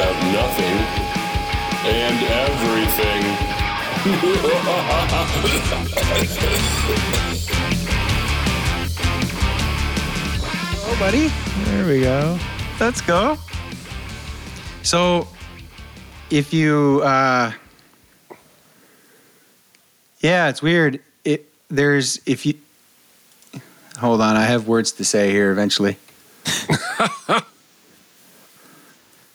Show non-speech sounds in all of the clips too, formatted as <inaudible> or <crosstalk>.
about nothing and everything. Oh, buddy. There we go. Let's go. So, if you, uh, yeah, it's weird. It there's if you hold on, I have words to say here eventually. <laughs>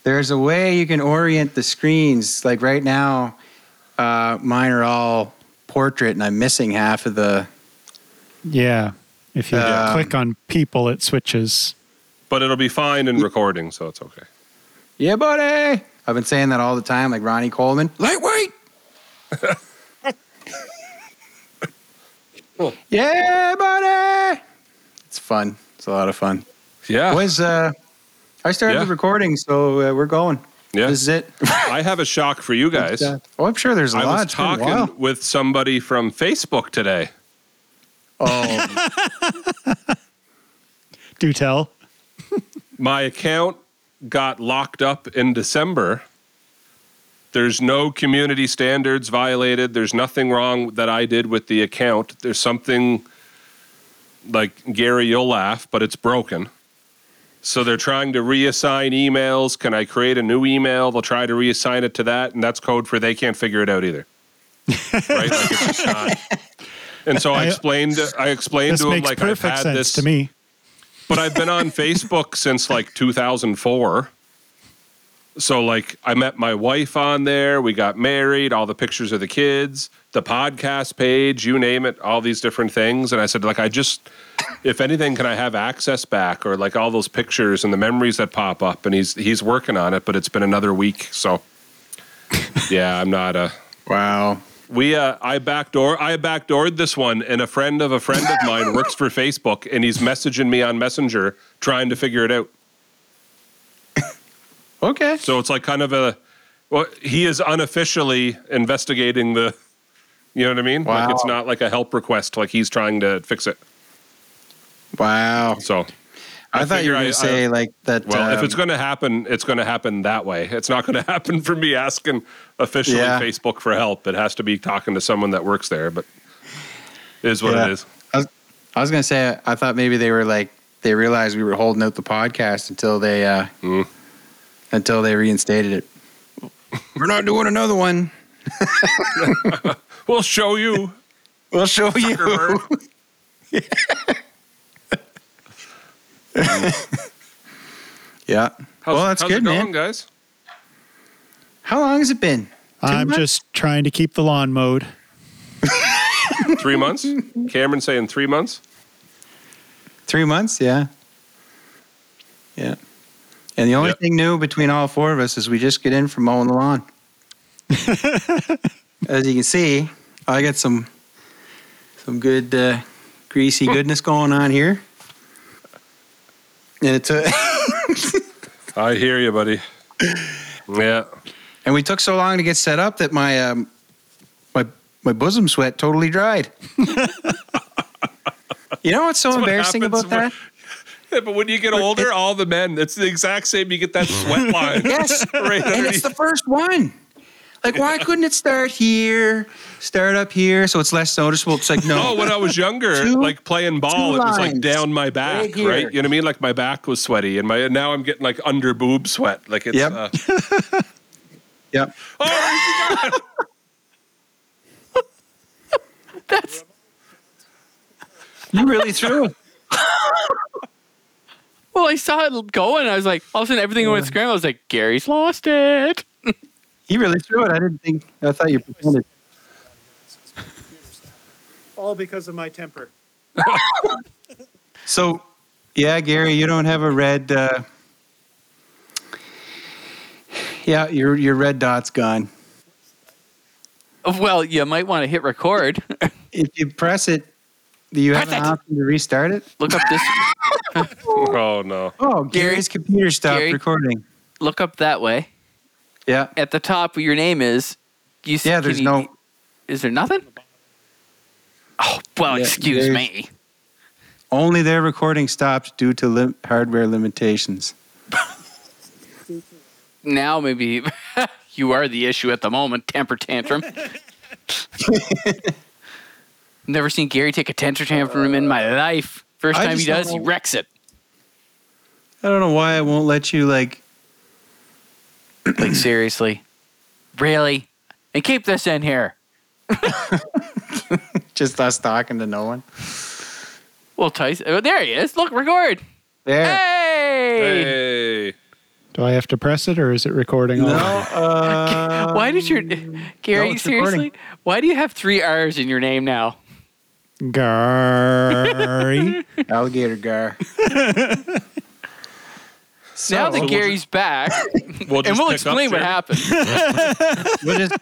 there's a way you can orient the screens. Like right now, uh, mine are all portrait, and I'm missing half of the. Yeah. If you Um, click on people, it switches. But it'll be fine in recording, so it's okay. Yeah, buddy. I've been saying that all the time, like Ronnie Coleman. Lightweight. <laughs> yeah, buddy. It's fun. It's a lot of fun. Yeah. Boys, uh, I started Yeah. the recording, so uh, we're going. yeah. This is it. I have a shock for you <laughs> guys. Uh, oh, I'm sure there's a I lot. was It's been a talking with somebody from Facebook today. Oh, <laughs> Do tell. My account got locked up in December. There's no community standards violated. There's nothing wrong that I did with the account. There's something like Gary, you'll laugh, but it's broken. So they're trying to reassign emails. Can I create a new email? They'll try to reassign it to that, and that's code for they can't figure it out either. <laughs> right? Like it's just not. And so I explained. I explained to him like I've had this to me. but I've been on Facebook since like 2004. So like I met my wife on there, we got married, all the pictures of the kids, the podcast page, you name it, all these different things and I said like I just if anything can I have access back or like all those pictures and the memories that pop up and he's he's working on it but it's been another week so yeah, I'm not a <laughs> wow. we uh, I backdoor I backdoored this one, and a friend of a friend of mine works for Facebook, and he's messaging me on Messenger trying to figure it out. Okay. So it's like kind of a well, he is unofficially investigating the. You know what I mean? Like it's not like a help request. Like he's trying to fix it. Wow. So I, thought you were going to say like that. Well, if um, it's going to happen, it's going to happen that way. It's not going <laughs> to happen for me asking officially Yeah. Facebook for help. It has to be talking to someone that works there. But it is what Yeah. it is. I was, I was going to say, I thought maybe they were like, they realized we were holding out the podcast until they, uh, Mm. Until they reinstated it. we're not doing another one. <laughs> We'll show you. We'll show you. Zuckerberg. <laughs> yeah. How's, well, that's how's good, it going, man. guys? How long has it been? I'm months? just trying to keep the lawn mowed. <laughs> Three months? Cameron saying three months? Three months? Yeah. Yeah. And the only Yep. thing new between all four of us is we just get in from mowing the lawn. <laughs> As you can see, I got some some good uh, greasy goodness going on here. And it's a, <laughs> I hear you, buddy. Yeah. and we took so long to get set up that my um, my my bosom sweat totally dried. <laughs> you know what's so That's embarrassing about that? Yeah, but when you get older, all the men, it's the exact same. You get that sweat <laughs> line. Yes, <laughs> right and it's the first one. Like, why couldn't it start here, start up here, so it's less noticeable? It's like, no, Oh, when I was younger, <laughs> Two- like playing ball, it was like down my back, Right right? You know what I mean? Like my back was sweaty, and my now I'm getting like under boob sweat. Like it's. Yep. Uh, Yep. oh, my God. That's You really threw it. Well, I saw it going. I was like, all of a sudden everything went scrambled. I was like, Gary's lost it. He really threw it. I didn't think. I thought you pretended. All because of my temper. <laughs> So, yeah, Gary, you don't have a red. Uh, yeah, your your red dot's gone. Well, you might want to hit record. If you press it, do you have Press an option to restart it? look up this. <laughs> oh no. Oh, Gary's computer stopped Gary? recording. Look up that way. Yeah, At the top, where your name is. You s- yeah. can There's you- no. Is there nothing? Oh well, Yeah, excuse there's- me. Only their recording stopped due to lim- hardware limitations. now maybe <laughs> you are the issue at the moment. Temper tantrum. <laughs> Never seen Gary take a temper tantrum in my life. First I time he just does, he know- wrecks it. I don't know why I won't let you like. Like <clears throat> seriously, really? And keep this in here. <laughs> Just us talking to no one. Well, Tyson, oh, there he is. Look, record. There. Hey! Hey. Do I have to press it or is it recording? No. already? Uh, <laughs> Why did your Gary? it's seriously, recording. why do you have three R's in your name now? Gary. <laughs> alligator gar? now that we'll Gary's back, <laughs> We'll and we'll explain what happened. <laughs> We'll just-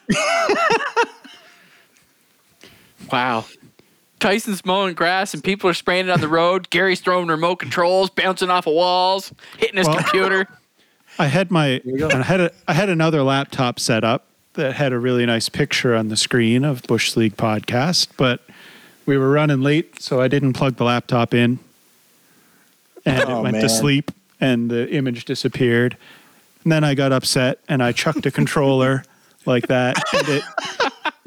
Wow. Tyson's mowing grass and people are spraying it on the road. Gary's throwing remote controls, bouncing off of walls, hitting his Well- computer. I had my. I had a, I had another laptop set up that had a really nice picture on the screen of Bush League podcast, but we were running late, so I didn't plug the laptop in, and Oh, it went man. to sleep, and the image disappeared. And then I got upset, and I chucked a controller <laughs> like that, and it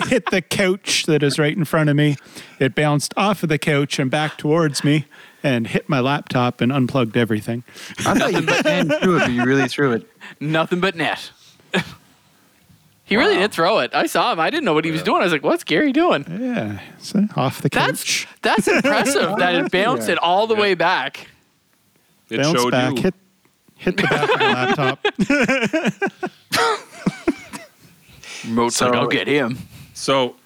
hit the couch that is right in front of me. It bounced off of the couch and back towards me, and hit my laptop and unplugged everything. I thought you ran <laughs> through it, but you really threw it. Nothing but net. <laughs> he really did throw it. I saw him. I didn't know what he was doing. I was like, "What's Gary doing?" Yeah, so uh, off the That's couch. that's impressive that it <laughs> bounced Yeah. it all the way back. It bounce showed back, you. hit hit the back of the laptop. <laughs> Remote's So- like, "I'll get him." So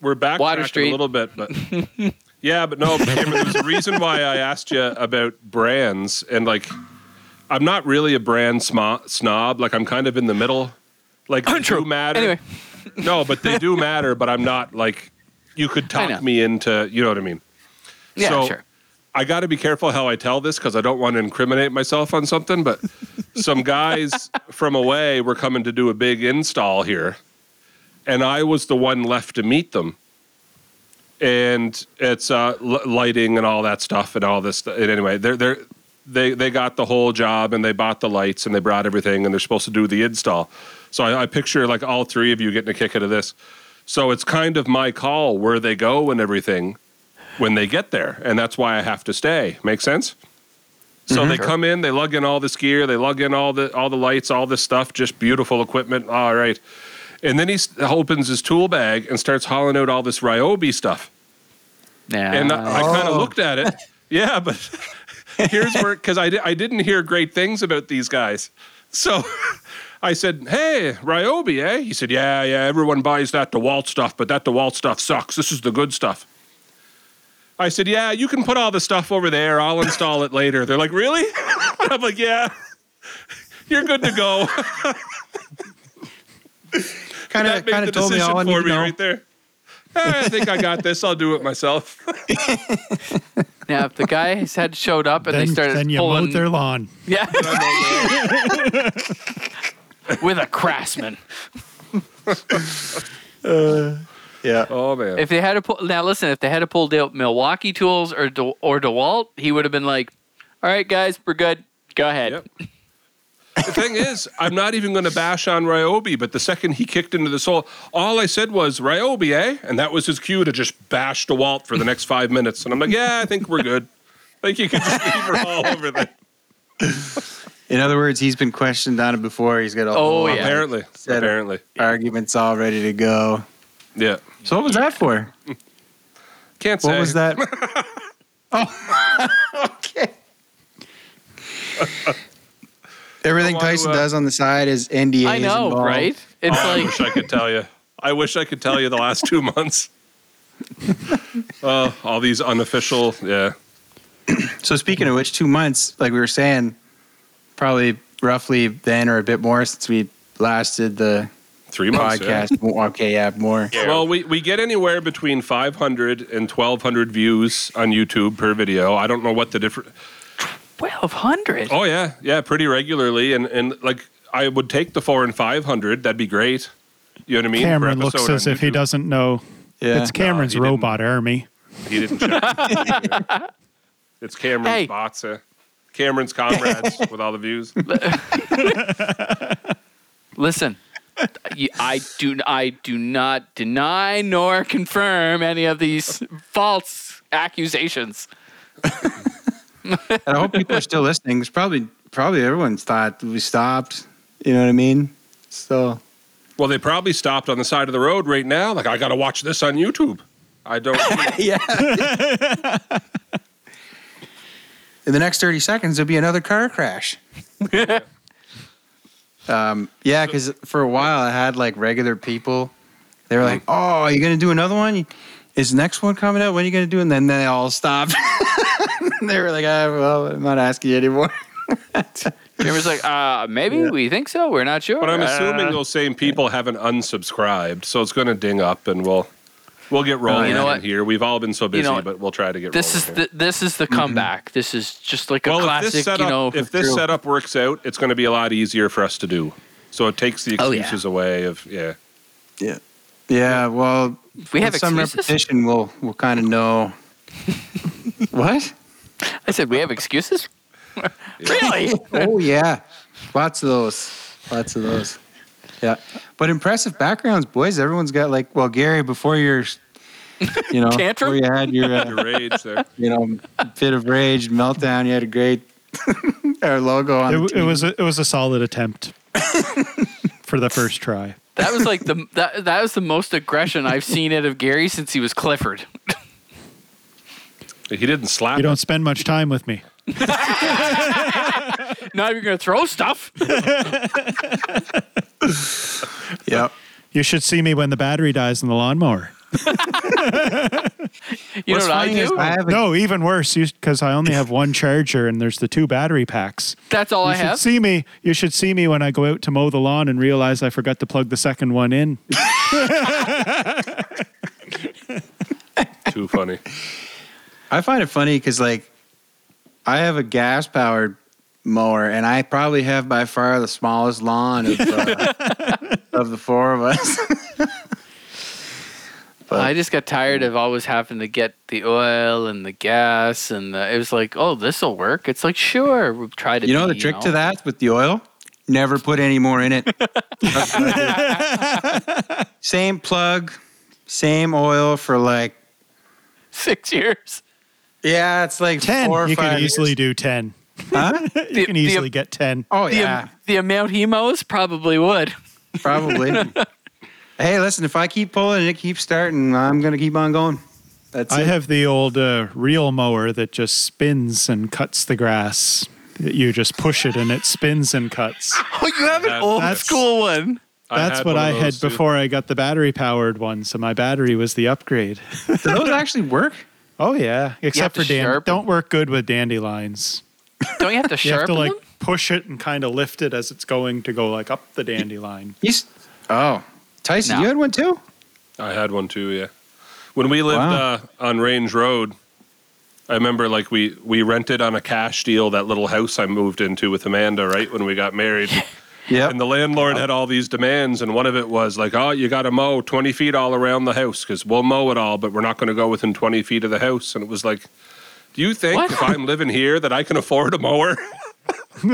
we're back Water a little bit, but <laughs> yeah, but no, there's a reason why I asked you about brands, and like, I'm not really a brand sma- snob. Like, I'm kind of in the middle. Like, <laughs> they Untrue. do matter. Anyway, <laughs> no, but they do matter. But I'm not like you could I know. talk me into. You know what I mean? yeah, So- sure. I got to be careful how I tell this because I don't want to incriminate myself on something. But <laughs> some guys from away were coming to do a big install here, and I was the one left to meet them. And it's uh, l- lighting and all that stuff and all this. And anyway, they're they're they they got the whole job and they bought the lights and they brought everything and they're supposed to do the install. So I, I picture like all three of you getting a kick out of this. So it's kind of my call where they go and everything when they get there, and that's why I have to stay. Make sense? So mm-hmm. they come in, they lug in all this gear, they lug in all the all the lights, all this stuff, just beautiful equipment. All right, and then he s- opens his tool bag and starts hauling out all this Ryobi stuff, Yeah. and I, I kind of Oh. looked at it. <laughs> Yeah, but <laughs> here's where because I di- I didn't hear great things about these guys, so. <laughs> I said, "Hey, Ryobi, eh?" He said, "Yeah, yeah. Everyone buys that DeWalt stuff, but that DeWalt stuff sucks. This is the good stuff." I said, "Yeah, you can put all the stuff over there. I'll install it later." They're like, "Really?" <laughs> I'm like, "Yeah, <laughs> you're good to go." <laughs> Kind of, made kind the of told me decision all I need for to me know. right there. "Eh, I think I got this. I'll do it myself. yeah, if the guys had showed up and then, they started then you pulling, mowed their lawn. yeah, with a craftsman. Yeah. Oh man. If they had to pull now, listen. If they had to pull out Milwaukee tools or De, or Dewalt, he would have been like, "All right, guys, we're good. Go ahead." Yep. the thing is, I'm not even going to bash on Ryobi, but the second he kicked into the soul, all I said was Ryobi, eh? And that was his cue to just bash DeWalt for the next five minutes. And I'm like, yeah, I think we're good. I think you can just leave her all over there. In other words, he's been questioned on it before. He's got a Oh, yeah. Apparently. Set of Apparently. arguments all ready to go. Yeah. So what was that for? <laughs> Can't say. What was that? <laughs> oh, <laughs> okay. Everything I wanna, Tyson uh, does on the side is NDA. I know, involved. right? It's Oh, I like wish I could tell you. I wish I could tell you the last two months. Oh, all these unofficial, yeah. So speaking of which, two months, like we were saying, probably roughly then or a bit more since we last did the Three months. yeah. podcast. More- Okay, yeah, more. Well, we, we get anywhere between 500 and 1,200 views on YouTube per video. I don't know what the different. twelve hundred. Oh yeah, yeah, pretty regularly, and and like I would take the four and 500. That'd be great. You know what I mean? Cameron looks as on if he doesn't know. Yeah. It's Cameron's he didn't. robot army. He didn't check. <laughs> it's Cameron's Hey. bots. Eh? Cameron's comrades <laughs> with all the views. <laughs> Listen, y- I do I do not deny nor confirm any of these false accusations. And I hope people are still listening. It's probably probably everyone's thought we stopped. You know what I mean? So Well, they probably stopped on the side of the road right now. Like, I got to watch this on YouTube. I don't. <laughs> yeah. In the next thirty seconds, there'll be another car crash. <laughs> um, yeah, because for a while I had like regular people. They were like, "Oh, are you gonna do another one? Is the next one coming out? When are you gonna do?" it?" And then they all stopped. <laughs> they were like, ah, "Well, I'm not asking you anymore." <laughs> Cameron's like, uh, maybe we think so. We're not sure. But I'm Uh, assuming those same people haven't unsubscribed, so it's going to ding up, and we'll we'll get rolling You know what? here. We've all been so busy, know what? but we'll try to get this is rolling. here. the this is the mm-hmm. comeback. This is just like a well, if classic. this setup you know, if this True. setup works out, it's going to be a lot easier for us to do. So it takes the Oh, yeah. excuses away of yeah. Yeah. Yeah. Well, If we have with some excuses? repetition, we'll we'll kind of know. <laughs> what? I said we have excuses. <laughs> really? Oh yeah, lots of those. Lots of those. Yeah, but impressive backgrounds, boys. Everyone's got like, well, Gary, before your, you know, Tantrum? before you had your, uh, Your rage there. you know, fit of rage meltdown, you had a great <laughs> our logo on. It, the it was a, it was a solid attempt for the first try. That was like the that that was the most aggression I've seen out of Gary since he was Clifford. He didn't slap. You don't spend much time with me. <laughs> Now you're gonna throw stuff. <laughs> Yep. You should see me when the battery dies in the lawnmower. <laughs> You What's know what I funny is do? I have a, No, even worse, because I only have one charger and there's the two battery packs. That's all You I should have. see me. You should see me when I go out to mow the lawn and realize I forgot to plug the second one in. Too funny. I find it funny because like I have a gas powered mower, and I probably have by far the smallest lawn of, uh, <laughs> of the four of us. <laughs> But- I just got tired of always having to get the oil and the gas, and the, it was like, oh, this will work. It's like, sure, we've tried it. You know the trick to that with the oil? Never put any more in it. That's what I do. same plug, same oil for like Six years. yeah, it's like Ten. four or You five can easily years. do ten. Huh? <laughs> You The- can the- easily get ten. Oh yeah, the amount he mows probably would. probably. <laughs> hey, listen, if I keep pulling and it keeps starting, I'm gonna keep on going. That's I it. have the old uh, reel mower that just spins and cuts the grass. You just push it and it spins and cuts. <laughs> Oh, you have an That- old that's- school one. That's had what one I had too. before I got the battery powered one. So my battery was the upgrade. Do those actually work? Oh yeah, except for dan- don't work good with dandelions. Don't you have to <laughs> You have to like them? push it and kind of lift it as it's going to go like up the dandelion. You s- oh, Tyson, No. you had one too? I had one too. Yeah. When we lived Wow. uh, on Range Road, I remember like we we rented on a cash deal that little house I moved into with Amanda. Right when we got married. <laughs> Yeah. And the landlord had all these demands, and one of it was like, "Oh, you got to mow 20 feet all around the house because we'll mow it all, but we're not going to go within 20 feet of the house." And it was like, "Do you think What? if I'm living here that I can afford a mower?" <laughs>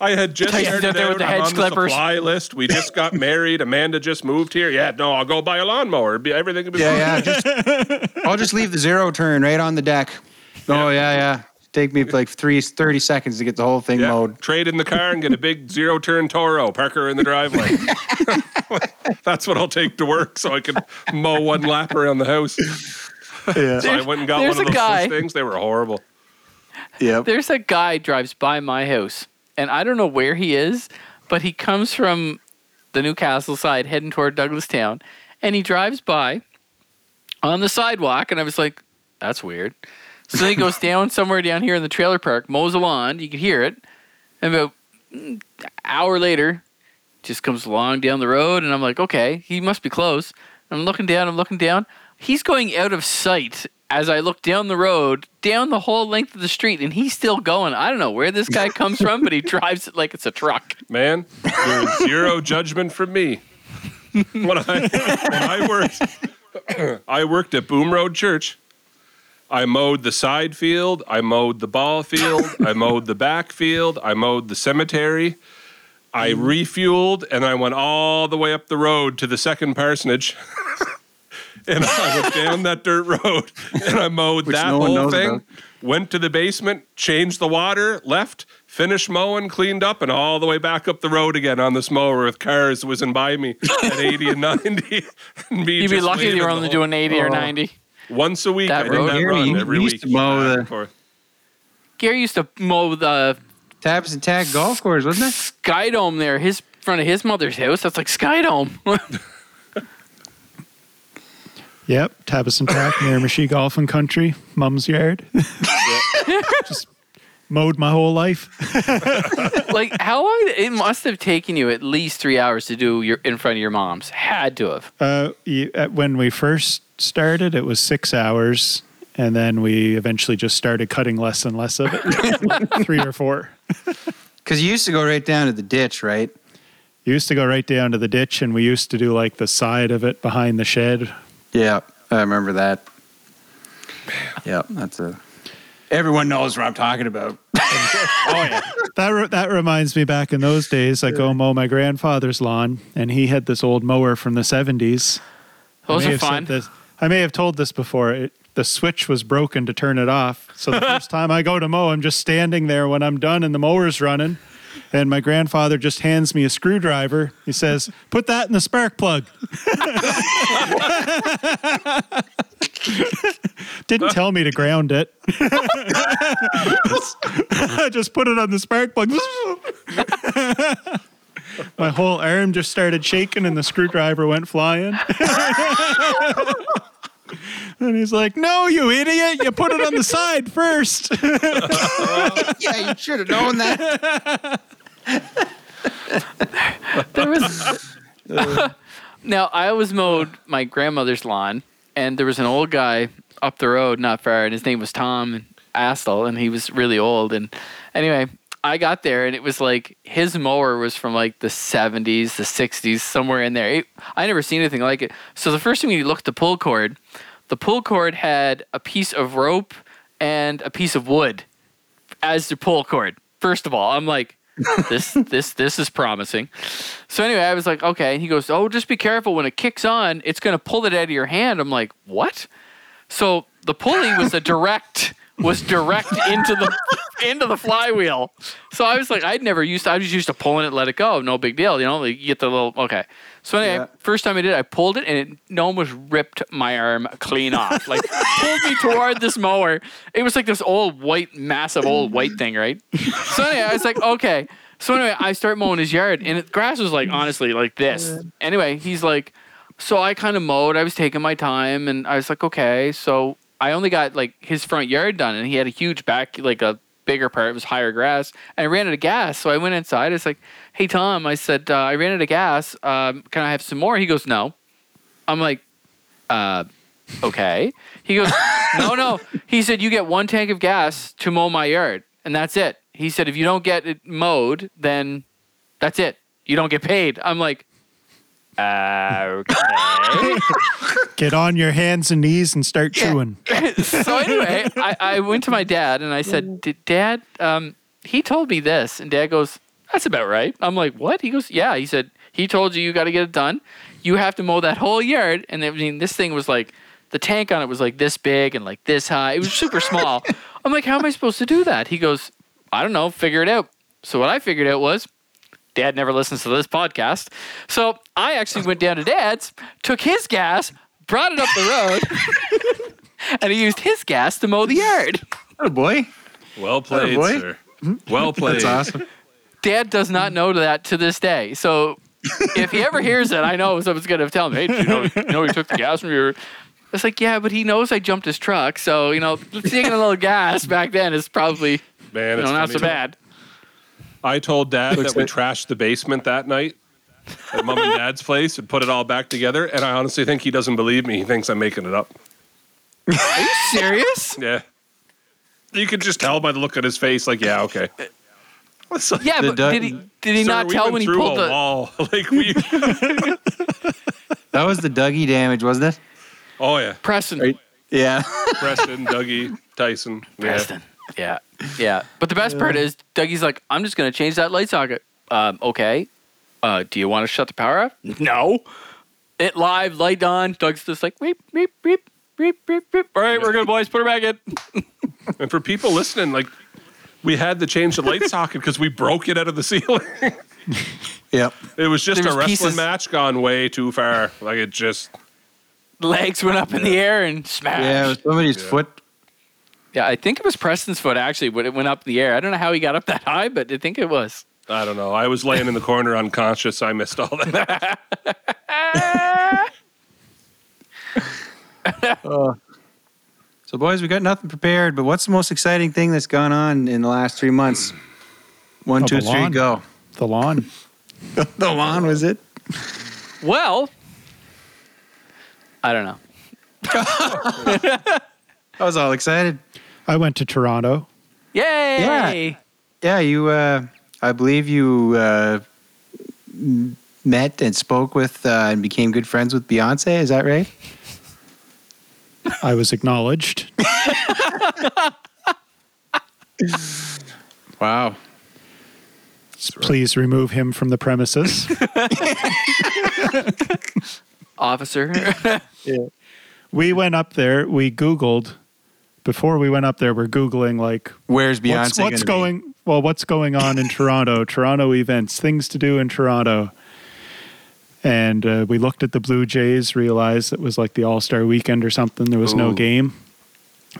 I had just Tyson's started out there with the I'm hedge on the supply list. We just got <laughs> married. Amanda just moved here. Yeah, no, I'll go buy a lawnmower. Be- Everything would be Yeah, fine. yeah. Just I'll just leave the zero turn right on the deck. Oh yeah, yeah. Take me like three, 30 seconds to get the whole thing Yeah, mowed. trade in the car and get a big <laughs> zero turn Toro, park her in the driveway. That's what I'll take to work so I can mow one lap around the house. <laughs> Yeah. So I went and got There's one of a those guy- things. They were horrible. Yep. There's a guy drives by my house, and I don't know where he is, but he comes from the Newcastle side heading toward Douglastown, and he drives by on the sidewalk, and I was like, "That's weird." So then he goes <laughs> down somewhere down here in the trailer park, mows the lawn. You could hear it, and about mm, hour later, just comes along down the road, and I'm like, "Okay, he must be close." I'm looking down. I'm looking down. He's going out of sight as I look down the road, down the whole length of the street, and he's still going. I don't know where this guy comes from, but he <laughs> drives it like it's a truck. Man, there's zero judgment from me. When I when I worked I worked at Boom Road Church. I mowed the side field. I mowed the ball field. I mowed the back field. I mowed the cemetery. I refueled and I went all the way up the road to the second parsonage. <laughs> and I went down that dirt road and I mowed Which that no whole thing. about. Went to the basement, changed the water, left, finished mowing, cleaned up, and all the way back up the road again on this mower with cars whizzing by me at <laughs> 80 and 90. and me You'd be lucky leaving you're only whole- doing 80 or Oh. 90. once a week. That I did road that here, run you- every used week. to mow the- Gary used to mow the Taps and Tag golf course, wasn't it? Sky Dome there, his front of his mother's house. That's like Sky Dome. <laughs> Yep, Tabusintac near Machi Golfing Country, Mum's yard. <laughs> Just mowed my whole life. <laughs> like how long? It must have taken you at least three hours to do your in front of your mom's. Had to have. Uh, you, uh, when we first started, it was six hours, and then we eventually just started cutting less and less of it, <laughs> three or four. Because you used to go right down to the ditch, right? You used to go right down to the ditch, and we used to do like the side of it behind the shed. Yeah, I remember that. Yeah, that's a. Everyone knows what I'm talking about. <laughs> Oh yeah. That re- that reminds me back in those days, I go mow my grandfather's lawn, and he had this old mower from the seventies. Those I may are have said fun. This, I may have told this before. It, the switch was broken to turn it off. So the <laughs> first time I go to mow, I'm just standing there when I'm done and the mower's running. And my grandfather just hands me a screwdriver. He says, Put that in the spark plug. <laughs> Didn't tell me to ground it. I <laughs> just put it on the spark plug. <laughs> My whole arm just started shaking and the screwdriver went flying. And he's like, No, you idiot. You put it on the side first. <laughs> yeah, you should have known that. there was now I always mowed my grandmother's lawn, and there was an old guy up the road, not far, and his name was Tom Astle, and he was really old. And anyway, I got there, and it was like his mower was from like the '70s, the '60s, somewhere in there. It, I never seen anything like it. So the first thing you looked at the pull cord, the pull cord had a piece of rope and a piece of wood as the pull cord. First of all, I'm like, <laughs> this this this is promising. So anyway, I was like, okay. And he goes, oh, just be careful when it kicks on, it's gonna pull it out of your hand. I'm like, what? So the pulley was a direct was direct into the <laughs> into the flywheel. So I was like, I'd never used. I was used to pulling it, let it go, no big deal. You know, like you get the little okay. So anyway, Yeah. first time I did, it, I pulled it, and it almost ripped my arm clean off. Like pulled me toward this mower. It was like this old white, massive old white thing, right? So anyway, I was like, okay. So anyway, I start mowing his yard, and the grass was like honestly like this. Anyway, he's like, so I kind of mowed. I was taking my time, and I was like, okay. So I only got like his front yard done, and he had a huge back, like a bigger part. It was higher grass, and I ran out of gas. So I went inside. I was like, hey Tom, I said uh, I ran out of gas. Um, can I have some more? He goes, no. I'm like, uh, okay. He goes, <laughs> no, no. He said you get one tank of gas to mow my yard, and that's it. He said if you don't get it mowed, then that's it. You don't get paid. I'm like, okay. <laughs> Get on your hands and knees and start chewing. <laughs> so anyway, I, I went to my dad and I said, "D- Dad, um, he told me this. And dad goes, That's about right. I'm like, What? He goes, Yeah. He said, He told you you got to get it done. You have to mow that whole yard. And I mean, this thing was like, the tank on it was like this big and like this high. It was super small. <laughs> I'm like, How am I supposed to do that? He goes, I don't know. Figure it out. So what I figured out was, Dad never listens to this podcast. So I actually went down to Dad's, took his gas, brought it up the road, <laughs> and he used his gas to mow the yard. Oh boy, Well played, boy. sir. Well played. that's awesome. Dad does not know that to this day. So if he ever hears it, I know someone's going to tell him, hey, did you know, you know he took the gas from your. It's like, yeah, but he knows I jumped his truck. So, you know, taking a little gas back then is probably Man, you know, not funny. so bad. I told dad that we trashed the basement that night at mom and dad's place and put it all back together. And I honestly think he doesn't believe me. He thinks I'm making it up. Are you serious? <laughs> Yeah. You could just tell by the look on his face, like, yeah, okay. <laughs> It's like, Yeah, but du- did he did he sir, not tell when he pulled a the wall? <laughs> like we. That was the Dougie damage, wasn't it? Oh yeah. Preston? Right. Yeah. Preston, Dougie, Tyson. Yeah. Preston. Yeah. Yeah. But the best part is Dougie's like, I'm just gonna change that light socket. Um, okay. Uh, do you want to shut the power off? <laughs> No. It live, light on. Doug's just like beep, beep, beep, beep, beep, beep. All right, we're good, boys. Put her back in. <laughs> And for people listening, like we had to change the light socket because we broke it out of the ceiling. <laughs> Yep. it was just There a wrestling pieces- match gone way too far. Like it just Legs went up in the air and smashed. Yeah, somebody's Yeah. foot. Yeah, I think it was Preston's foot actually, but it went up in the air. I don't know how he got up that high, but I think it was. I don't know. I was laying in the corner unconscious. I missed all that. <laughs> Uh, so, boys, we got nothing prepared, but what's the most exciting thing that's gone on in the last three months? One, Oh, two, the three, lawn. go. The lawn. <laughs> the lawn was it? Well, I don't know. <laughs> I was all excited. I went to Toronto. Yay! Yeah, yeah you. Uh, I believe you uh, met and spoke with uh, and became good friends with Beyonce. Is that right? I was acknowledged. <laughs> Wow. Please remove him from the premises. <laughs> Officer. <laughs> we went up there. We Googled. Before we went up there, we're Googling like Where's Beyonce? what's, what's gonna be? well what's going on in toronto <laughs> toronto events things to do in toronto and uh, we looked at the blue jays realized it was like the all-star weekend or something there was no game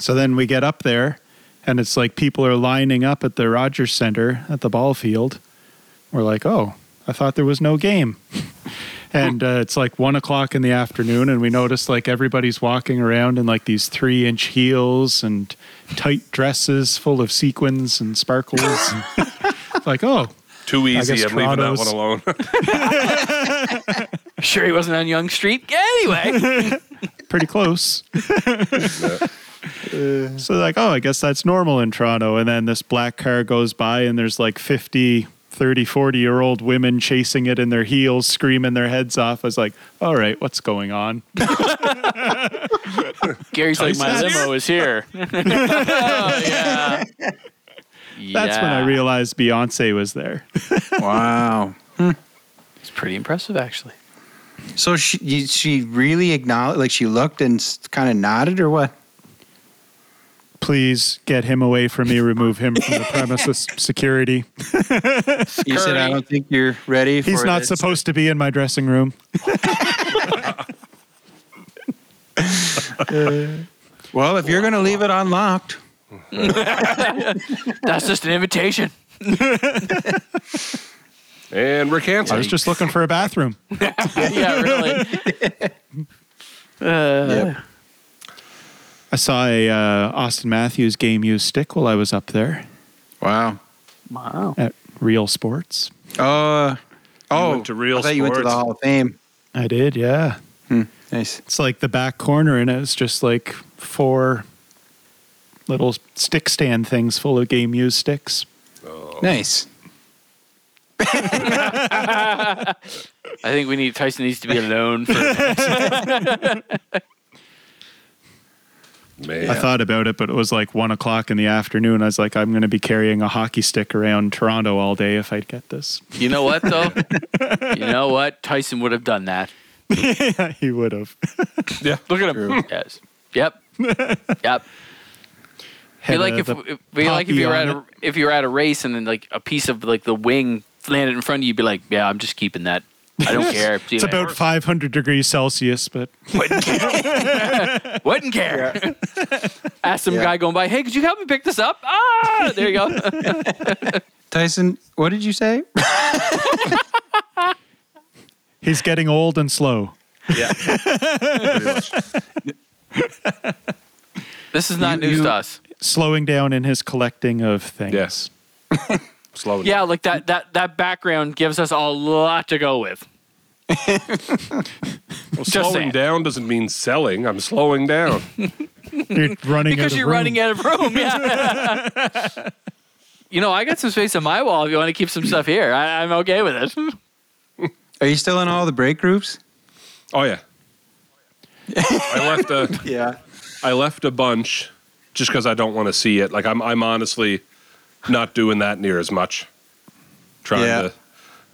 so then we get up there and it's like people are lining up at the rogers center at the ball field we're like oh i thought there was no game <laughs> and uh, it's like one o'clock in the afternoon and we notice like everybody's walking around in like these three inch heels and tight dresses full of sequins and sparkles and it's <laughs> like oh Too easy. I'm leaving that one alone. <laughs> sure he wasn't on Yonge Street. Anyway. <laughs> pretty close so like oh i guess that's normal in toronto and then this black car goes by and there's like 50 30 40 year old women chasing it in their heels screaming their heads off i was like all right what's going on <laughs> Gary's like, my limo is here. <laughs> oh, yeah. that's when i realized beyonce was there <laughs> Wow. It's pretty impressive, actually. So she she really acknowledged, like she looked and kind of nodded, or what? Please get him away from me remove him from the premises security <laughs> You said, "I don't think you're ready." he's not this." supposed to be in my dressing room <laughs> <laughs> Well, if you're gonna leave it unlocked, That's just an invitation. and we're i was just looking for a bathroom yeah, really. Uh, i saw a uh, auston matthews game used stick while i was up there wow. Wow. at real sports Uh, oh, went to Real I thought you went to the Sports. Hall of Fame. i did yeah Nice. It's like the back corner, and it's just like four little stick stand things full of game used sticks. Nice. <laughs> I think we need Tyson needs to be alone for. <laughs> Man. I thought about it, but it was like one o'clock in the afternoon. I was like, I'm going to be carrying a hockey stick around Toronto all day if I get this. You know what though? <laughs> you know what? Tyson would have done that. yeah, he would have. <laughs> yeah. Look at him. Yes. Yep. Yep. Be like uh, if be like if you were at a, if you were at a race and then like a piece of like the wing landed in front of you, you'd be like, yeah, I'm just keeping that. I don't care. See you It's about 500 degrees Celsius, but wouldn't care. wouldn't care. <laughs> Ask some Yeah. guy going by, hey, could you help me pick this up? Ah, there you go. <laughs> Tyson, what did you say? <laughs> he's getting old and slow. Yeah. This is not You- news you- to us. Slowing down in his collecting of things. Yes. Slowing Yeah, like that that that background gives us a lot to go with. <laughs> Well, Just slowing saying. down doesn't mean selling. I'm slowing down. <laughs> You're running Because out you're room. running out of room. Yeah. <laughs> you know, I got some space on my wall if you want to keep some stuff here. I, I'm okay with it. Are you still in all the break groups? Oh yeah. I left a Yeah. I left a bunch just because I don't want to see it. Like I'm, I'm honestly not doing that near as much. Trying Yeah. to,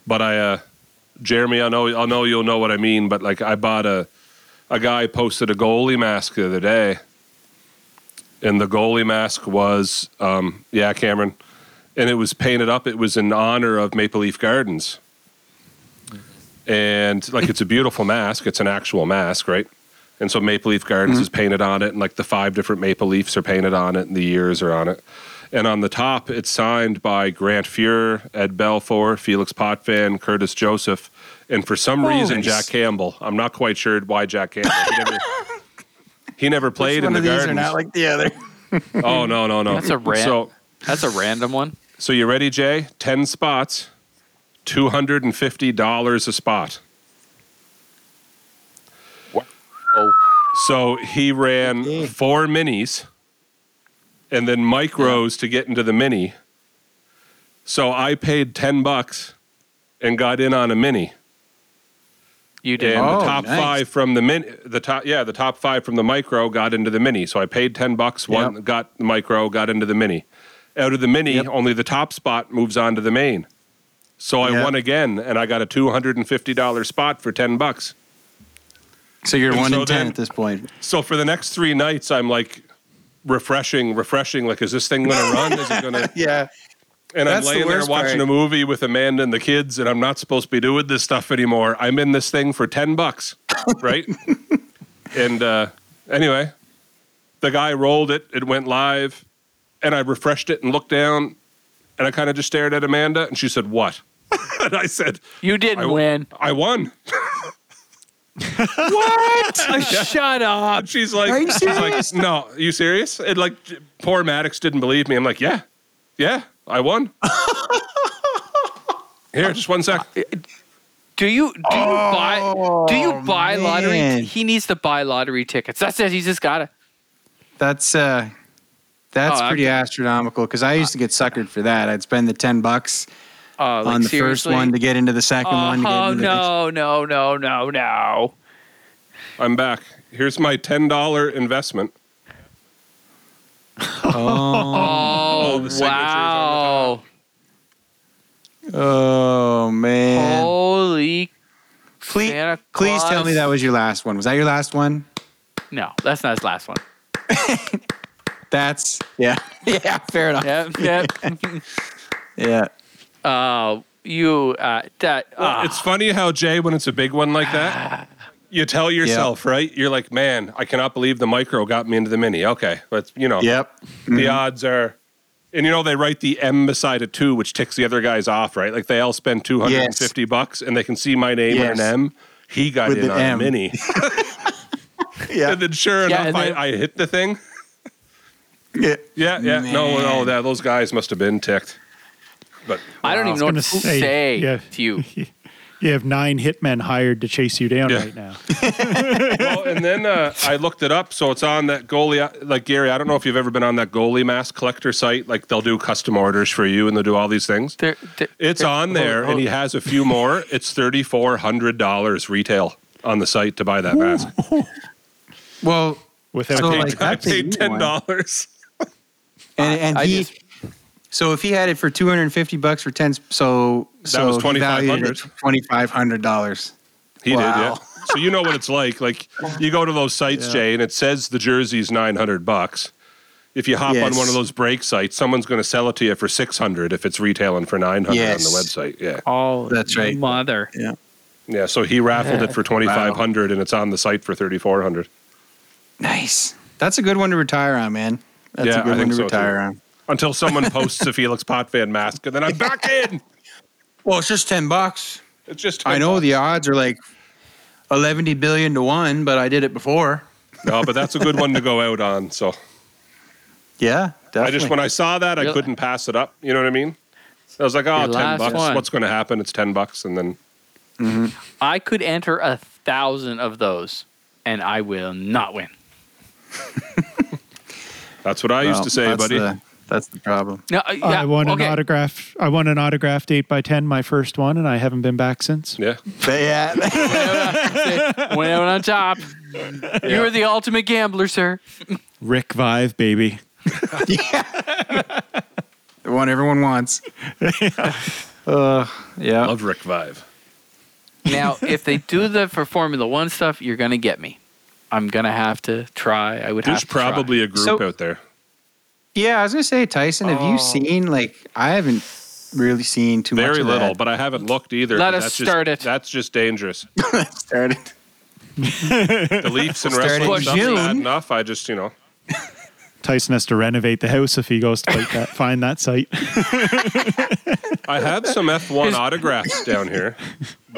but I, uh, Jeremy, I know, I know you'll know what I mean. But like, I bought a, a guy posted a goalie mask the other day, and the goalie mask was, um, yeah, Cameron, and it was painted up. It was in honor of Maple Leaf Gardens, and like it's a beautiful mask. It's an actual mask, right? And so Maple Leaf Gardens is painted on it, and like the five different maple leaves are painted on it, and the years are on it. And on the top, it's signed by Grant Fuhr, Ed Belfour, Felix Potvin, Curtis Joseph, and for some oh, reason, Nice. Jack Campbell. I'm not quite sure why Jack Campbell. He never, he never played Which in the of these Gardens. are not like the other? <laughs> oh no, no, no. That's a ran- So, That's a random one. so you ready, Jay? Ten spots, two hundred and fifty dollars a spot. Oh, So he ran four minis and then micros to get into the mini. So I paid 10 bucks and got in on a mini. you did. And Oh, the top nice. five from the mini, the top, yeah, the top five from the micro got into the mini. So I paid 10 bucks, one Yep. got the micro, got into the mini. Out of the mini, Yep. only the top spot moves on to the main. So I Yep. won again and I got a $250 spot for 10 bucks. So you're And one so in ten then- at this point. So for the next three nights, I'm like refreshing, refreshing. Like, is this thing going to run? Is it going <laughs> to? Yeah. And That's I'm the laying there watching part. a movie with Amanda and the kids, and I'm not supposed to be doing this stuff anymore. I'm in this thing for ten bucks, right? <laughs> and uh, anyway, the guy rolled it. It went live, and I refreshed it and looked down, and I kind of just stared at Amanda, and she said, "What?" <laughs> and I said, You didn't I- win. "I won." What? <laughs> Shut up. She's like, Are you she's like, no, you serious? And like, poor Maddox didn't believe me. I'm like, yeah, yeah, I won. <laughs> Here, just one sec. Do you do you buy do you Oh, buy lottery? man. He needs to buy lottery tickets. That's it. He's just gotta. That's uh that's Oh, I'm- pretty astronomical because I used to get suckered for that. I'd spend the ten bucks Uh, like on the seriously? first one to get into the second one. To get Oh into the no no no no no! I'm back. Here's my ten dollar investment. <laughs> Oh, Oh, the signatures on the wow! oh man! Holy please, Santa please tell me Claus. that was your last one. Was that your last one? no! That's not his last one. <laughs> That's yeah, <laughs> yeah. Fair enough. Yeah yeah. Yeah. Oh, you uh, that Well, uh, it's funny how Jay, when it's a big one like that, <sighs> you tell yourself, right? You're like, man, I cannot believe the micro got me into the mini. Okay, but you know, Yep. the odds are. And you know they write the M beside a two, which ticks the other guys off, right? Like they all spend two hundred and fifty bucks, and they can see my name Yes. and an M. He got With in an on M. a mini, <laughs> Yeah. and then sure Yeah, enough, and then- I, I hit the thing. yeah. Yeah, yeah. No, no, that those guys must have been ticked. But I don't I even know what gonna say, say yeah. to you. <laughs> You have nine hitmen hired to chase you down Yeah. right now. <laughs> well, and then uh, I looked it up, so it's on that goalie. Like Gary, I don't know if you've ever been on that goalie mask collector site. Like they'll do custom orders for you, and they'll do all these things. They're- they're- It's they're- on there, and he has a few more. <laughs> It's thirty four hundred dollars retail on the site to buy that mask. Well, Without So, paying like, I that's a paid new ten one. dollars. and, and I he. just- so if he had it for two hundred and fifty bucks for ten, so so was he valued it $2,500. at twenty five hundred dollars. He did, yeah. So you know what it's like. Like you go to those sites, Yeah. Jay, and it says the jersey's nine hundred bucks. If you hop on one of those break sites, someone's going to sell it to you for six hundred if it's retailing for nine hundred Yes. on the website. Yeah, Oh, That's right. mother. Yeah. yeah. So he raffled it for twenty five hundred, and it's on the site for thirty four hundred. Nice. That's a good one to retire on, man. That's Yeah, a good I one think to so, retire too. on. Until someone posts a Felix Potvin mask, and then I'm back in. Well, it's just ten bucks. It's just I know the odds are like eleven billion to one, but I did it before. no, but that's a good one to go out on. So Yeah, definitely. I just when I saw that, I couldn't pass it up. You know what I mean? I was like, oh, Your 10 bucks. one. What's going to happen? It's ten bucks, and then mm-hmm. I could enter a thousand of those, and I will not win. <laughs> that's what I used to say, that's buddy. The, that's the problem. No, uh, yeah, I won okay. an autograph. I won an autographed eight by ten, my first one, and I haven't been back since. Yeah. But yeah, <laughs> Went out on top. You are the ultimate gambler, sir. Rick Vaive, baby. <laughs> The one everyone wants. <laughs> uh, yeah. Love Rick Vaive. Now, if they do the for Formula One stuff, you're gonna get me. I'm gonna have to try. I would There's have to try. probably a group So- out there. Yeah, I was gonna say, Tyson, have Oh. you seen like I haven't really seen too much. Very of little, that. but I haven't looked either. Let 'cause us that's start just, it. That's just dangerous. <laughs> started. <laughs> The Leafs and Started wrestling in stuff is June. bad enough. I just, you know, Tyson has to renovate the house if he goes to like that, find that site. <laughs> I have some F1 His- autographs down here.